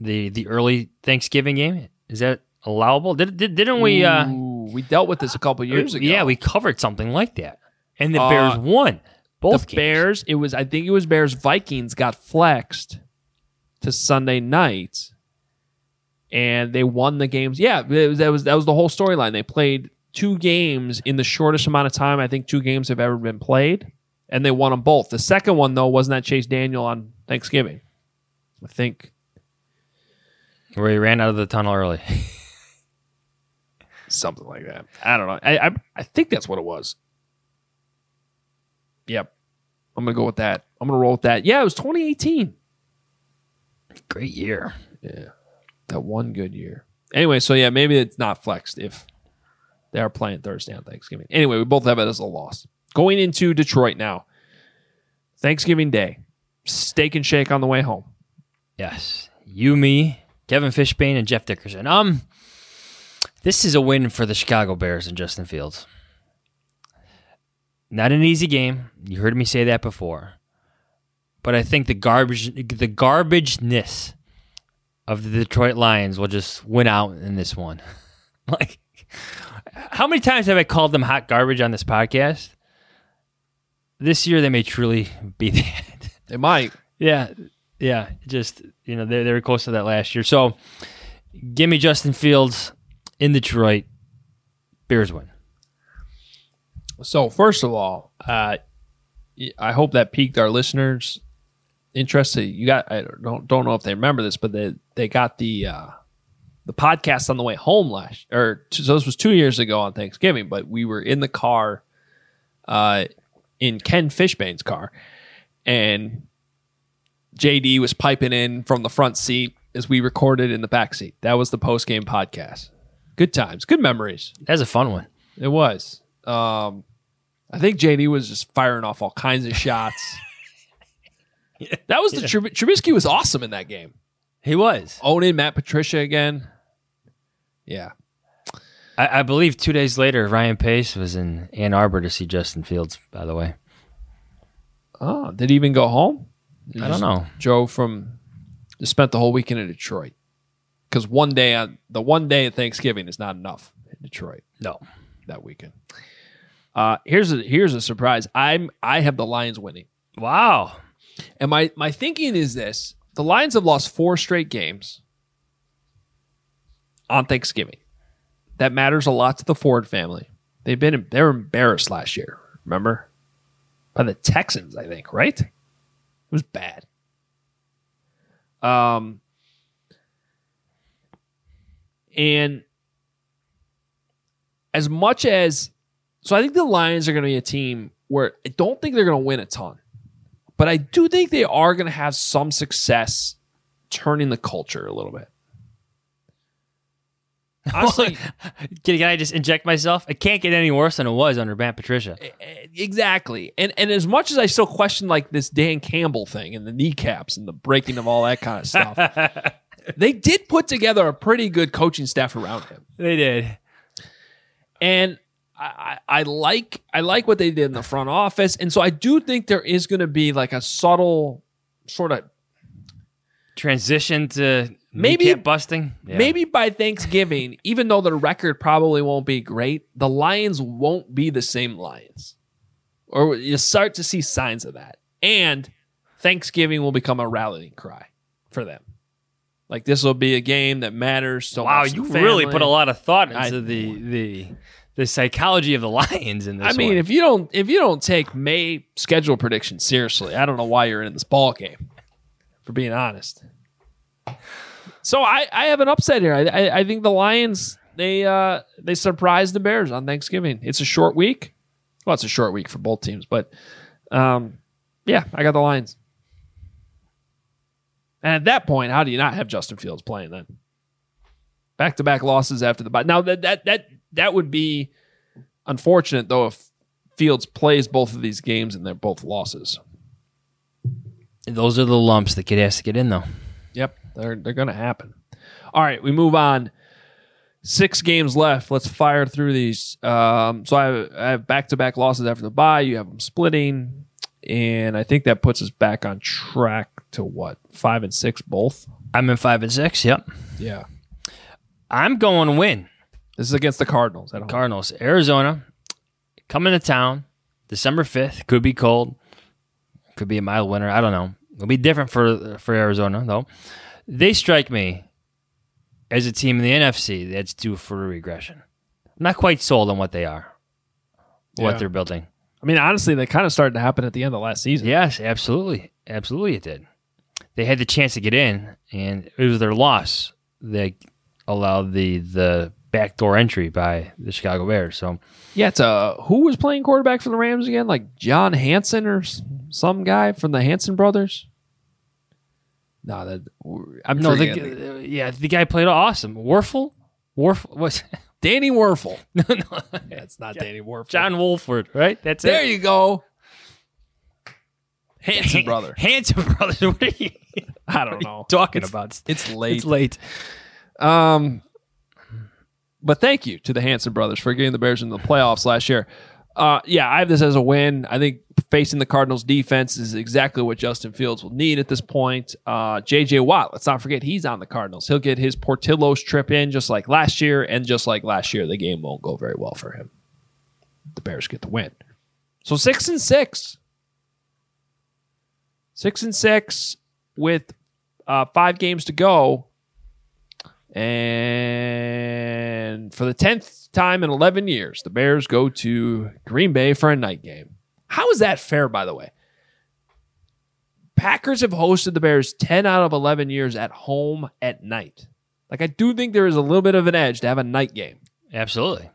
the the early Thanksgiving game? Is that allowable? Did, did not we? Uh, Ooh, we dealt with this a couple years ago. yeah, we covered something like that, and the Uh, Bears won both the games. Bears. It was I think it was Bears Vikings got flexed to Sunday night, and they won the games. Yeah, it was, that was that was the whole storyline. They played two games in the shortest amount of time I think two games have ever been played, and they won them both. The second one though wasn't that Chase Daniel on Thanksgiving. I think where he ran out of the tunnel early. something like that. I don't know. I I, I think that's what it was. Yep, I'm gonna go with that. I'm gonna roll with that. Yeah, it was 2018. Great year. Yeah. That one good year. Anyway, so yeah, maybe it's not flexed if they are playing Thursday on Thanksgiving. Anyway, we both have it as a loss. Going into Detroit now. Thanksgiving Day. Steak and shake on the way home. Yes, you, me, Kevin Fishbain, and Jeff Dickerson. Um, this is a win for the Chicago Bears and Justin Fields. Not an easy game. You heard me say that before. But I think the garbage the garbageness of the Detroit Lions will just win out in this one. like how many times have I called them hot garbage on this podcast? This year they may truly be that. They might. Yeah, yeah. Just you know, they they were close to that last year. So, give me Justin Fields in Detroit. Bears win. So first of all, uh, I hope that piqued our listeners' interest. You got I don't don't know if they remember this, but they they got the uh, the podcast on the way home last or so this was two years ago on Thanksgiving. But we were in the car, uh, in Ken Fishbain's car, and JD was piping in from the front seat as we recorded in the back seat. That was the post game podcast. Good times, good memories. That's a fun one. It was. Um, I think JD was just firing off all kinds of shots. That was the Trub- Trubisky was awesome in that game. He was. Owning Matt Patricia again. Yeah. I, I believe two days later, Ryan Pace was in Ann Arbor to see Justin Fields. By the way, Oh, did he even go home? I don't know. Joe from. Just spent the whole weekend in Detroit. Because one day on the one day of Thanksgiving is not enough in Detroit no. that weekend. Uh, here's a here's a surprise. I'm I have the Lions winning. Wow. And my my thinking is this: the Lions have lost four straight games on Thanksgiving. That matters a lot to the Ford family. They've been they were embarrassed last year. Remember by the Texans, I think. Right? It was bad. Um, and as much as so, I think the Lions are going to be a team where I don't think they're going to win a ton but I do think they are going to have some success turning the culture a little bit. Honestly, Can, can I just inject myself? It can't get any worse than it was under Matt Patricia. exactly. And and as much as I still question like this Dan Campbell thing and the kneecaps and the breaking of all that kind of stuff, they did put together a pretty good coaching staff around him. They did. and I, I like I like what they did in the front office, and so I do think there is going to be like a subtle sort of Transition to Maybe- busting. Yeah. Maybe by Thanksgiving, even though the record probably won't be great, the Lions won't be the same Lions. Or you start to see signs of that. And Thanksgiving will become a rallying cry for them. Like this will be a game that matters so Wow, much. you the really put a lot of thought into I- the the the psychology of the Lions in this. I mean, one. if you don't if you don't take May schedule predictions seriously, I don't know why you're in this ball game. For being honest, so I, I have an upset here. I, I I think the Lions they uh they surprised the Bears on Thanksgiving. It's a short week. Well, it's a short week for both teams, but um, yeah, I got the Lions. And at that point, how do you not have Justin Fields playing then? Back to back losses after the bye. Now that that that that would be unfortunate though if Fields plays both of these games and they're both losses. those are the lumps the kid has to get in, though. Yep, they're they're going to happen. All right, we move on. Six games left. Let's fire through these. Um, so I have, I have back-to-back losses after the bye. You have them splitting, and I think that puts us back on track to what five and six both. I'm in five and six. Yep. Yeah, I'm going win. This is against the Cardinals. I don't. Cardinals, Arizona, coming to town, December fifth. Could be cold. Could be a mild winter. I don't know. It'll be different for for Arizona though. They strike me as a team in the NFC that's due for a regression. I'm not quite sold on what they are, what Yeah. they're building. I mean, honestly, they kind of started to happen at the end of last season. Yes, absolutely, absolutely, it did. They had the chance to get in, and it was their loss that allowed the the backdoor entry by the Chicago Bears. So Yeah, it's uh, who was playing quarterback for the Rams again? Like John Hanson or some guy from the Hanson brothers? No, that I'm no, the, uh, yeah, the guy played awesome. Werfel, Werf was Danny Werfel. no, no, it's not Danny Werfel. John Wolford, right? That's there it. There you go. Hanson brother. Hanson brother. What are you I don't know. talking It's- about? It's late. It's late. Um, but thank you to the Hanson brothers for getting the Bears in the playoffs last year. Uh, yeah, I have this as a win. I think facing the Cardinals defense is exactly what Justin Fields will need at this point. Uh, JJ Watt, let's not forget he's on the Cardinals. He'll get his Portillo's trip in just like last year, and just like last year, the game won't go very well for him. The Bears get the win. So six and six. Six and six with uh, five games to go. And for the 10th time in 11 years, the Bears go to Green Bay for a night game. How is that fair, by the way? Packers have hosted the Bears 10 out of 11 years at home at night. Like, I do think there is a little bit of an edge to have a night game. Absolutely.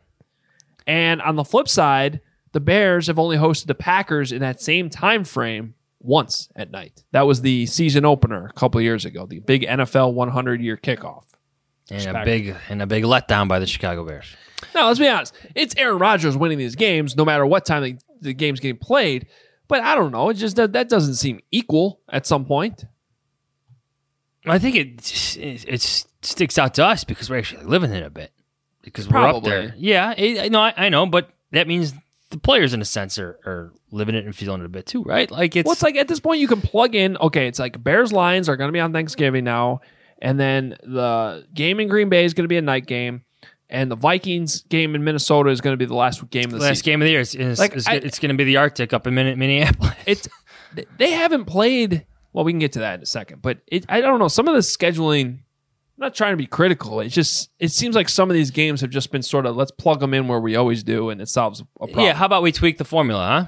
And on the flip side, the Bears have only hosted the Packers in that same time frame once at night. That was the season opener a couple of years ago, the big NFL 100 year kickoff. And a big and a big letdown by the Chicago Bears. Now, let's be honest. It's Aaron Rodgers winning these games no matter what time the, the game's getting played. But I don't know. It just that, that doesn't seem equal at some point. I think it it, it sticks out to us because we're actually living it a bit because we're up there. Yeah, it, no, I, I know, but that means the players in a sense are, are living it and feeling it a bit too, right? Like it's Well, it's like at this point you can plug in. Okay, it's like Bears Lions are going to be on Thanksgiving now, and then the game in Green Bay is going to be a night game, and the Vikings game in Minnesota is going to be the last game of the last season. game of the year. It's, it's, Like, it's, I- it's going to be the Arctic up in Minneapolis. It's they haven't played. Well, we can get to that in a second, but it, I don't know. Some of the scheduling. I'm not trying to be critical. It just it seems like some of these games have just been sort of let's plug them in where we always do, and it solves a problem. yeah, how about we tweak the formula, huh?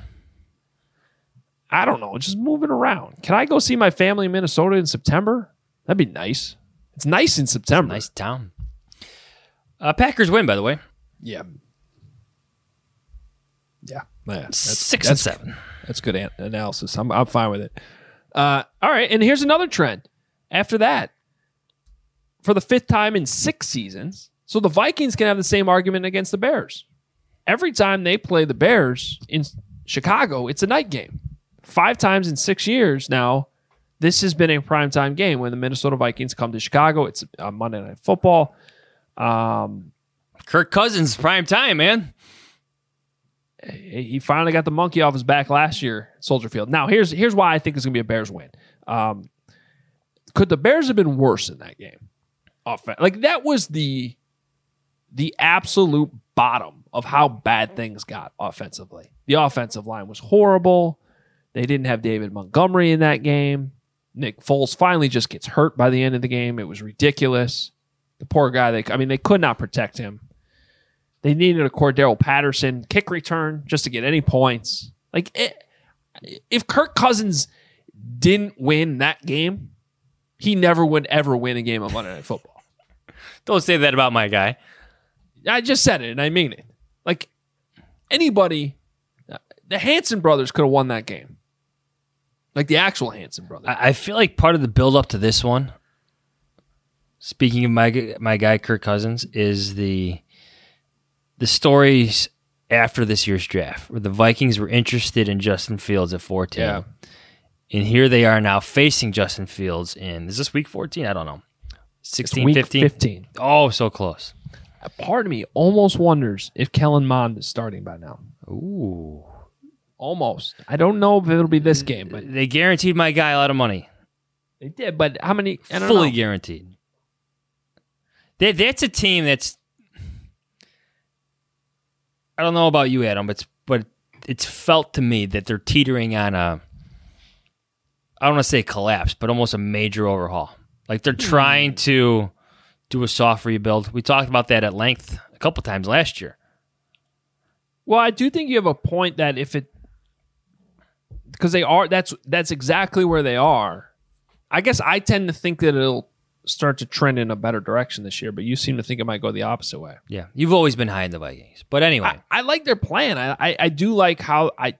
I don't know, just moving around. Can I go see my family in Minnesota in September? That'd be nice. It's nice in September. Nice town. Uh, Packers win, by the way, Yeah. Yeah. yeah. That's, six that's, and seven. That's good an- analysis. I'm, I'm fine with it. Uh, all right. And here's another trend. After that, for the fifth time in six seasons, so the Vikings can have the same argument against the Bears. Every time they play the Bears in Chicago, it's a night game. Five times in six years now, this has been a primetime game when the Minnesota Vikings come to Chicago. It's on Monday Night Football. Um, Kirk Cousins, prime time, man. he finally got the monkey off his back last year, Soldier Field. Now here's here's why I think it's gonna be a Bears win. Um, could the Bears have been worse in that game? Like that was the the absolute bottom of how bad things got offensively. The offensive line was horrible. They didn't have David Montgomery in that game. Nick Foles finally just gets hurt by the end of the game. It was ridiculous. The poor guy. They, I mean, they could not protect him. They needed a Cordarrelle Patterson kick return just to get any points. Like, it, if Kirk Cousins didn't win that game, he never would ever win a game of Monday Night Football. Don't say that about my guy. I just said it and I mean it. Like, anybody, the Hanson brothers could have won that game. Like the actual Hanson brother. I, I feel like part of the build up to this one, speaking of my my guy Kirk Cousins, is the the stories after this year's draft, where the Vikings were interested in Justin Fields at fourteen, Yeah. and here they are now facing Justin Fields in is this week fourteen? I don't know. 16, week 15? 15. Oh, so close. A part of me almost wonders if Kellen Mond is starting by now. Ooh. Almost. I don't know if it'll be this game, but They guaranteed my guy a lot of money. they did. But how many? I don't fully know. guaranteed. That that's a team that's. I don't know about you, Adam, but it's, but it's felt to me that they're teetering on a. I don't want to say collapse, but almost a major overhaul. Like they're hmm. trying to do a soft rebuild. We talked about that at length a couple times last year. Well, I do think you have a point that if it because they are that's that's exactly where they are. I guess I tend to think that it'll start to trend in a better direction this year, but you seem to think it might go the opposite way. Yeah, you've always been high in the Vikings, but anyway, I, I like their plan. I, I I do like how I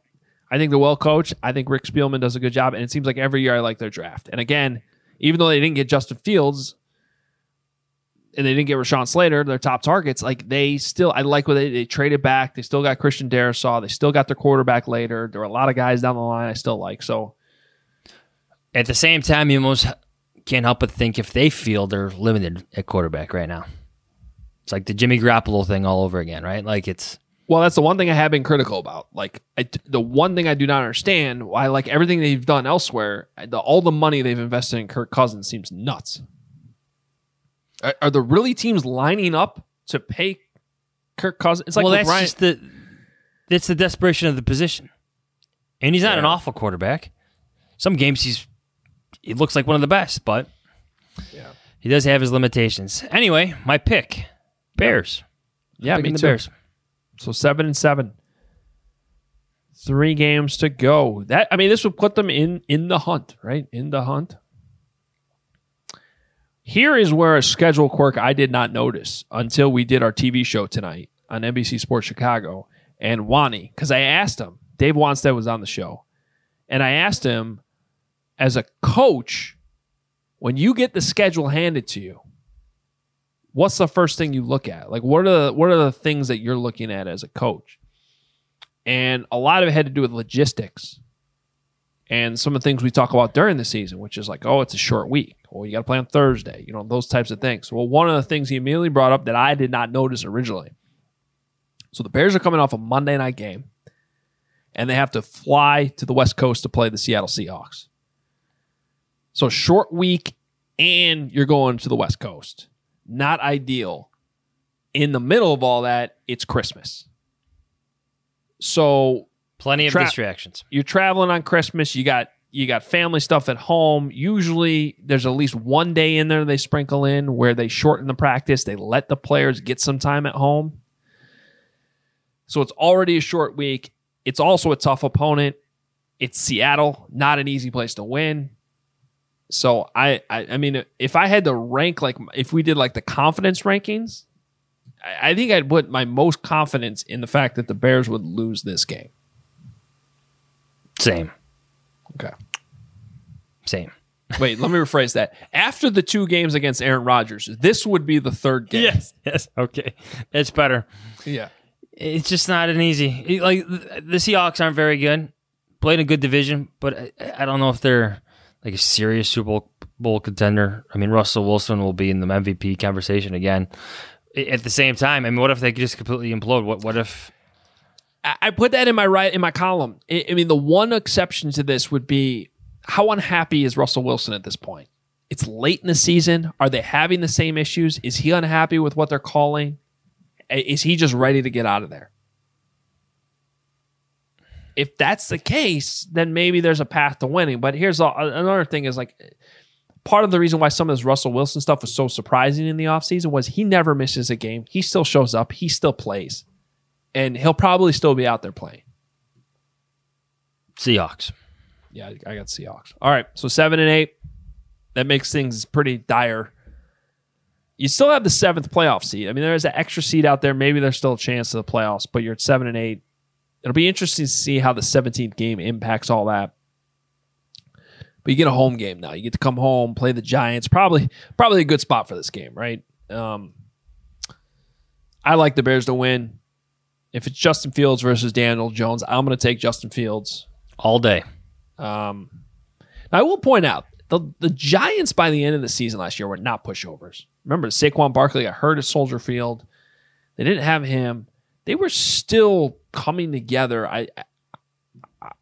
I think they're well coached. I think Rick Spielman does a good job, and it seems like every year I like their draft. And again, even though they didn't get Justin Fields and they didn't get Rashawn Slater, their top targets, like they still I like what they they traded back. They still got Christian Darrisaw. They still got their quarterback later. There were a lot of guys down the line I still like. So at the same time, you almost can't help but think if they feel they're limited at quarterback right now. It's like the Jimmy Garoppolo thing all over again, right? Like it's Well, that's the one thing I have been critical about. Like I, the one thing I do not understand why, like everything they've done elsewhere, the, all the money they've invested in Kirk Cousins seems nuts. Are, are the really teams lining up to pay Kirk Cousins? It's like well, that's Ryan- just the it's the desperation of the position, and he's not an awful quarterback. Some games he's he looks like one of the best, but yeah, he does have his limitations. Anyway, my pick, Bears. yeah, Picking me the too. Bears. So seven and seven. Three games to go. That I mean, this would put them in in the hunt, right? In the hunt. Here is where a schedule quirk I did not notice until we did our TV show tonight on NBC Sports Chicago and Wani, because I asked him, Dave Wannstedt was on the show, and I asked him, as a coach, when you get the schedule handed to you, what's the first thing you look at? Like what are the what are the things that you're looking at as a coach? And a lot of it had to do with logistics and some of the things we talk about during the season, which is like, oh, it's a short week. Well, you got to play on Thursday, you know, those types of things. Well, one of the things he immediately brought up that I did not notice originally. So the Bears are coming off a Monday night game, and they have to fly to the West Coast to play the Seattle Seahawks. So short week, and you're going to the West Coast. Not ideal. In the middle of all that, it's Christmas. So Plenty of Tra- distractions. you're traveling on Christmas. You got you got family stuff at home. Usually, there's at least one day in there they sprinkle in where they shorten the practice. They let the players get some time at home. So it's already a short week. It's also a tough opponent. It's Seattle, not an easy place to win. So I, I, I mean, if I had to rank like if we did like the confidence rankings, I, I think I'd put my most confidence in the fact that the Bears would lose this game. Same, Okay. same. Wait, let me rephrase that. After the two games against Aaron Rodgers, this would be the third game. Yes, yes. Okay, it's better. Yeah. It's just not an easy. Like the Seahawks aren't very good. Played a good division, but I, I don't know if they're like a serious Super Bowl, Bowl contender. I mean, Russell Wilson will be in the MVP conversation again. At the same time, I mean, what if they just completely implode? What what if? I put that in my right in my column. I, mean, the one exception to this would be how unhappy is Russell Wilson at this point? It's late in the season. Are they having the same issues? Is he unhappy with what they're calling? Is he just ready to get out of there? If that's the case, then maybe there's a path to winning. But here's all, another thing: is like part of the reason why some of this Russell Wilson stuff was so surprising in the offseason was he never misses a game. He still shows up. He still plays, and he'll probably still be out there playing. Seahawks. Yeah, I got Seahawks. All right, so seven and eight. That makes things pretty dire. You still have the seventh playoff seed. I mean, there's an extra seed out there. Maybe there's still a chance of the playoffs, but you're at seven and eight. It'll be interesting to see how the 17th game impacts all that. But you get a home game now. You get to come home, play the Giants. Probably, probably a good spot for this game, right? Um, I like the Bears to win. If it's Justin Fields versus Daniel Jones, I'm going to take Justin Fields. All day. Um, now I will point out the the Giants by the end of the season last year were not pushovers. Remember, Saquon Barkley got hurt at Soldier Field. They didn't have him. They were still coming together. I, I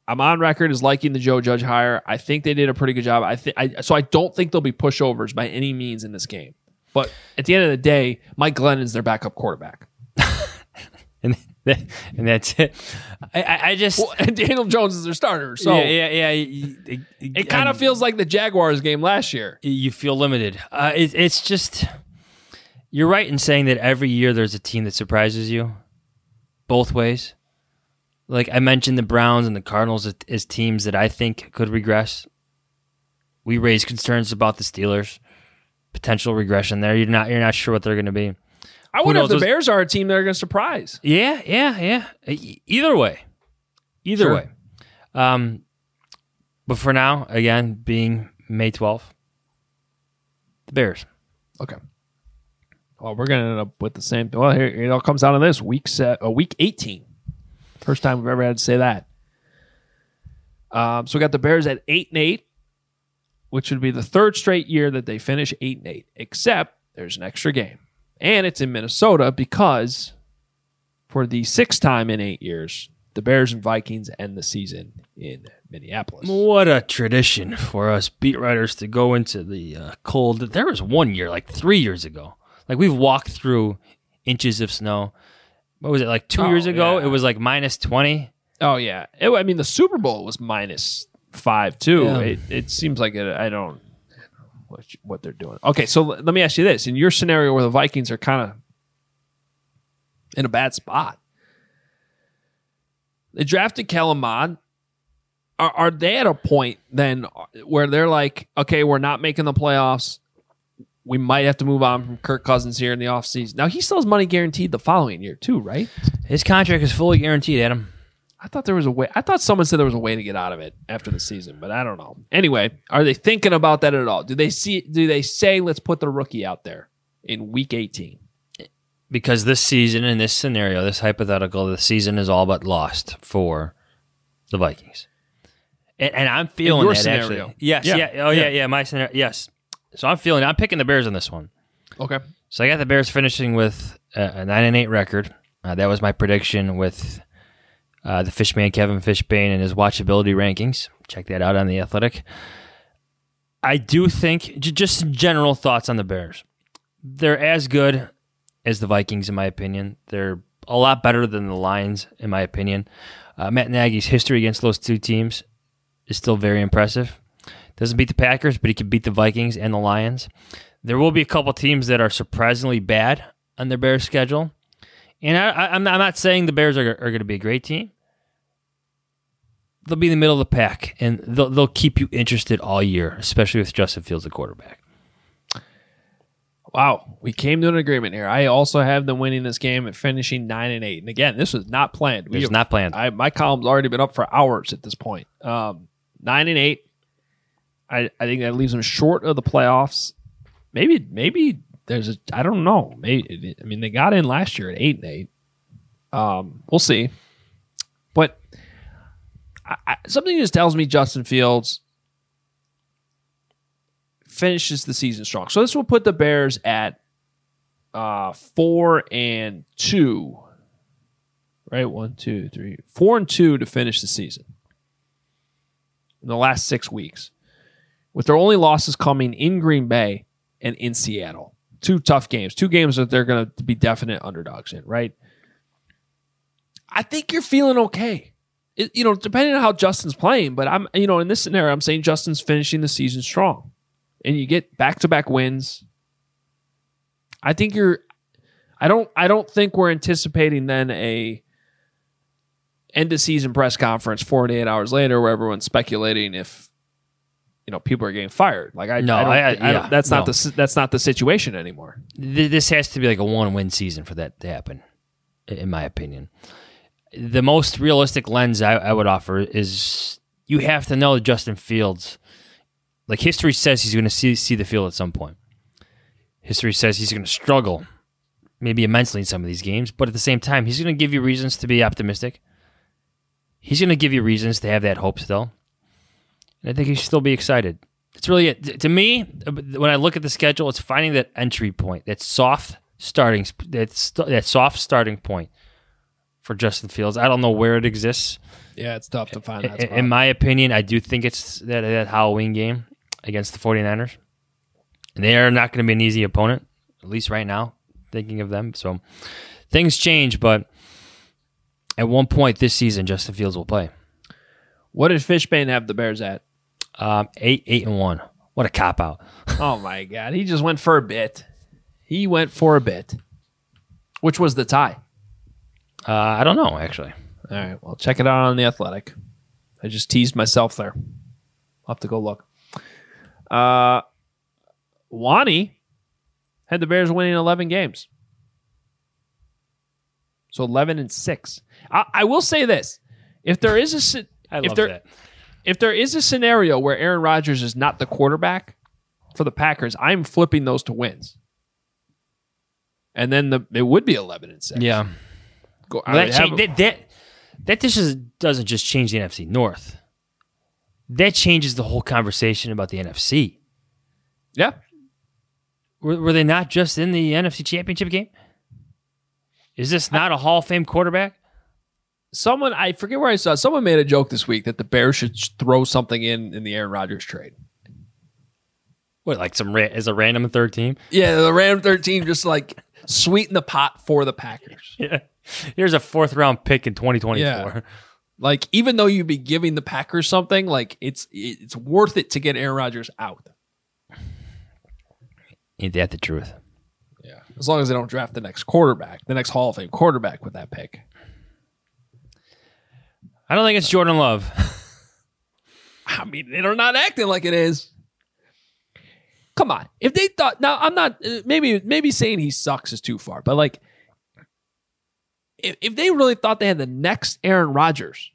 I'm on record as liking the Joe Judge hire. I think they did a pretty good job. I think I so I don't think they'll be pushovers by any means in this game. But at the end of the day, Mike Glennon's their backup quarterback. And that's it. I, I, just Well, Daniel Jones is their starter. So yeah yeah yeah. It, it kind of feels like the Jaguars game last year. you feel limited. Uh, it, it's just you're right in saying that every year there's a team that surprises you, both ways. Like I mentioned, the Browns and the Cardinals as- as teams that I think could regress. We raise concerns about the Steelers, potential regression there. You're not you're not sure what they're going to be. I wonder if the Bears are a team that are going to surprise. Yeah, yeah, yeah. Either way, either Sure. way. Um, but for now, again, being May 12th, the Bears. Okay. Well, we're going to end up with the same. Well, here it all comes down to this week set, a week eighteen. First time we've ever had to say that. Um, so we got the Bears at eight and eight, which would be the third straight year that they finish eight and eight. Except there's an extra game, and it's in Minnesota because for the sixth time in eight years, the Bears and Vikings end the season in Minneapolis. What a tradition for us beat writers to go into the uh, cold. There was one year, like three years ago. Like we've walked through inches of snow. What was it, like two Oh, years ago? yeah. It was like minus 20. Oh yeah, It- I mean the Super Bowl was minus five too. Yeah. It, it seems like it, I don't what what they're doing. Okay, so let me ask you this: in your scenario where the Vikings are kind of in a bad spot, they drafted Kellen Are, are they at a point then where they're like, okay, we're not making the playoffs. We might have to move on from Kirk Cousins here in the offseason. Now he still has money guaranteed the following year too, right? His contract is fully guaranteed, Adam. I thought there was a way. I thought someone said there was a way to get out of it after the season, but I don't know. Anyway, are they thinking about that at all? Do they see? Do they say let's put the rookie out there in Week 18? Because this season, in this scenario, this hypothetical, the season is all but lost for the Vikings. And, and I'm feeling your that scenario. actually. Yes, Yeah. yeah. Oh, yeah, Yeah. yeah. My scenario. Yes. So I'm feeling. I'm picking the Bears on this one. Okay. So I got the Bears finishing with a, a nine and eight record. Uh, that was my prediction with uh, the Fishman Kevin Fishbain and his watchability rankings. Check that out on the Athletic. I do think j- just general thoughts on the Bears. They're as good as the Vikings, in my opinion. They're a lot better than the Lions, in my opinion. Uh, Matt Nagy's history against those two teams is still very impressive. Doesn't beat the Packers, but he can beat the Vikings and the Lions. There will be a couple teams that are surprisingly bad on their Bears schedule. And I, I, I'm, not, I'm not saying the Bears are, are going to be a great team. They'll be in the middle of the pack, and they'll, they'll keep you interested all year, especially with Justin Fields, the quarterback. Wow, we came to an agreement here. I also have them winning this game and finishing nine and eight. And again, this was not planned. It was not planned. I, my column's already been up for hours at this point. Um, nine and eight. I, I think that leaves them short of the playoffs. Maybe maybe there's a I don't know. I mean they got in last year at eight and eight. Um, we'll see. But I, I, something just tells me Justin Fields finishes the season strong. So this will put the Bears at uh, four and two. Right, one, two, three, four and two to finish the season in the last six weeks, with their only losses coming in Green Bay and in Seattle. Two tough games, two games that they're going to be definite underdogs in. Right. I think you're feeling okay. It, you know, depending on how Justin's playing, but I'm, you know, in this scenario, I'm saying Justin's finishing the season strong, and you get back to back wins. I think you're. I don't. I don't think we're anticipating then a end of season press conference 48 hours later where everyone's speculating if you know people are getting fired. Like I, No, I don't, I- I- don't- that's no. not the that's not the situation anymore. This has to be like a one win season for that to happen, in my opinion. The most realistic lens I, I would offer is you have to know that Justin Fields, like history says, he's going to see see the field at some point. History says he's going to struggle, maybe immensely in some of these games, but at the same time, he's going to give you reasons to be optimistic. He's going to give you reasons to have that hope still, and I think you should still be excited. It's really it. To me, when I look at the schedule, it's finding that entry point, that soft starting, that that soft starting point for Justin Fields. I don't know where it exists. Yeah, it's tough to find I- In my opinion, I do think it's that, that Halloween game against the 49ers. And they are not going to be an easy opponent, at least right now, thinking of them. So things change, but at one point this season, Justin Fields will play. what did Fishbain have the Bears at? Um, eight, eight, and one. What a cop out. Oh my god, he just went for a bit. He went for a bit, which was the tie. Uh, I don't know, actually. All right, well, check it out on the Athletic. I just teased myself there. I'll have to go look. Uh, Wani had the Bears winning 11 games. So 11 and 6. I, I will say this. If there is a if love there that. If there is a scenario where Aaron Rodgers is not the quarterback for the Packers, I'm flipping those to wins. And then the it would be 11 and 6. Yeah. Go, Well, that, have cha- them- that, that, that just is, doesn't just change the NFC North. That changes the whole conversation about the NFC. yeah. Were, were they not just in the NFC Championship game? Is this not a Hall of Fame quarterback? Someone I forget where I saw. Someone made a joke this week that the Bears should throw something in in the Aaron Rodgers trade. What, like some ra- is a random third team? Yeah, the Ram 13 just like sweeten the pot for the Packers. Yeah. Here's a fourth round pick in 2024. Yeah. Like even though you'd be giving the Packers something, like it's it's worth it to get Aaron Rodgers out. Ain't that the truth? Yeah. As long as they don't draft the next quarterback, the next Hall of Fame quarterback with that pick. I don't think it's Jordan Love. I mean, they're not acting like it is. Come on. If they thought now I'm not uh, maybe maybe saying he sucks is too far, but like if, if they really thought they had the next Aaron Rodgers,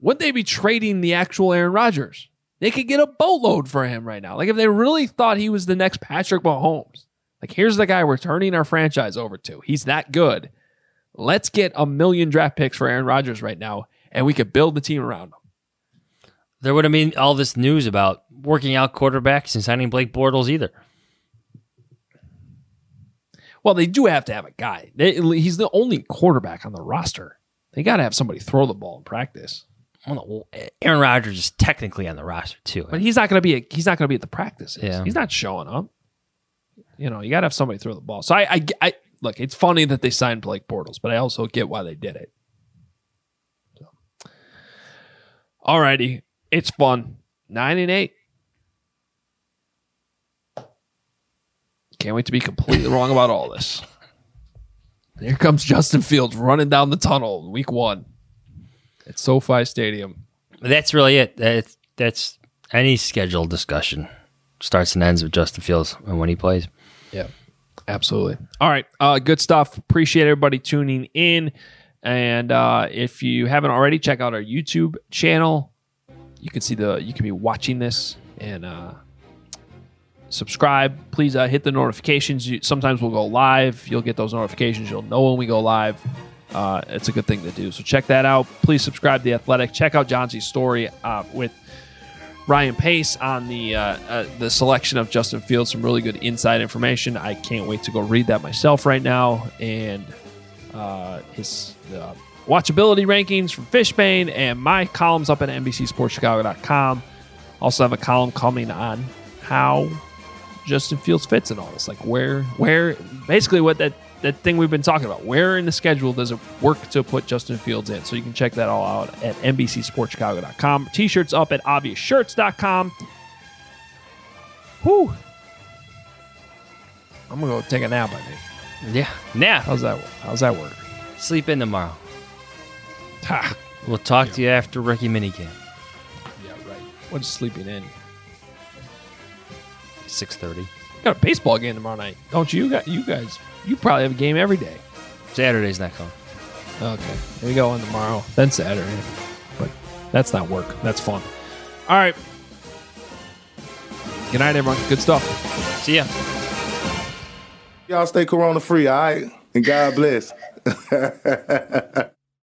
would they be trading the actual Aaron Rodgers? They could get a boatload for him right now. Like if they really thought he was the next Patrick Mahomes, like here's the guy we're turning our franchise over to. He's that good. Let's get a million draft picks for Aaron Rodgers right now, and we could build the team around him. there would have been all this news about working out quarterbacks and signing Blake Bortles either. Well, they do have to have a guy. They, he's the only quarterback on the roster. They got to have somebody throw the ball in practice. Well, Aaron Rodgers is technically on the roster too. But eh? he's not going to be. A, he's not going to be at the practices. Yeah. He's not showing up. You know, you got to have somebody throw the ball. So I, I, I look. It's funny that they signed Blake Bortles, but I also get why they did it. So. Alrighty, it's fun. Nine and eight. Can't wait to be completely wrong about all this. Here comes Justin Fields running down the tunnel, week one at SoFi Stadium. that's really it. That's, that's any scheduled discussion starts and ends with Justin Fields and when he plays. Yeah, absolutely. All right, uh, good stuff. Appreciate everybody tuning in. And uh, if you haven't already, check out our YouTube channel. You can see the you can be watching this and uh, subscribe. Please uh, hit the notifications. You, sometimes we'll go live. You'll get those notifications. You'll know when we go live. Uh, it's a good thing to do. So check that out. Please subscribe to the Athletic. Check out John C's story uh, with Ryan Pace on the uh, uh, the selection of Justin Fields. Some really good inside information. I can't wait to go read that myself right now. And uh, his watchability rankings from Fishbain and my columns up at NBCSportsChicago.com. Also have a column coming on how Justin Fields fits in all this. Like where where basically what that that thing we've been talking about. Where in the schedule does it work to put Justin Fields in? So you can check that all out at NBCSportsChicago.com. T-shirts up at ObviousShirts.com. Whew. I'm gonna go take a nap. I think. Yeah. Now, How's that? How's that work? sleep in tomorrow. Ha. We'll talk to you after rookie minicamp. Yeah, right. What's sleeping in? 6.30. Got a baseball game tomorrow night, don't you? You got you guys. You probably have a game every day. Saturday's not coming. Okay, we go on tomorrow, then Saturday. But that's not work. That's fun. All right. Good night, everyone. Good stuff. See ya. Y'all stay corona free, all right? And God bless.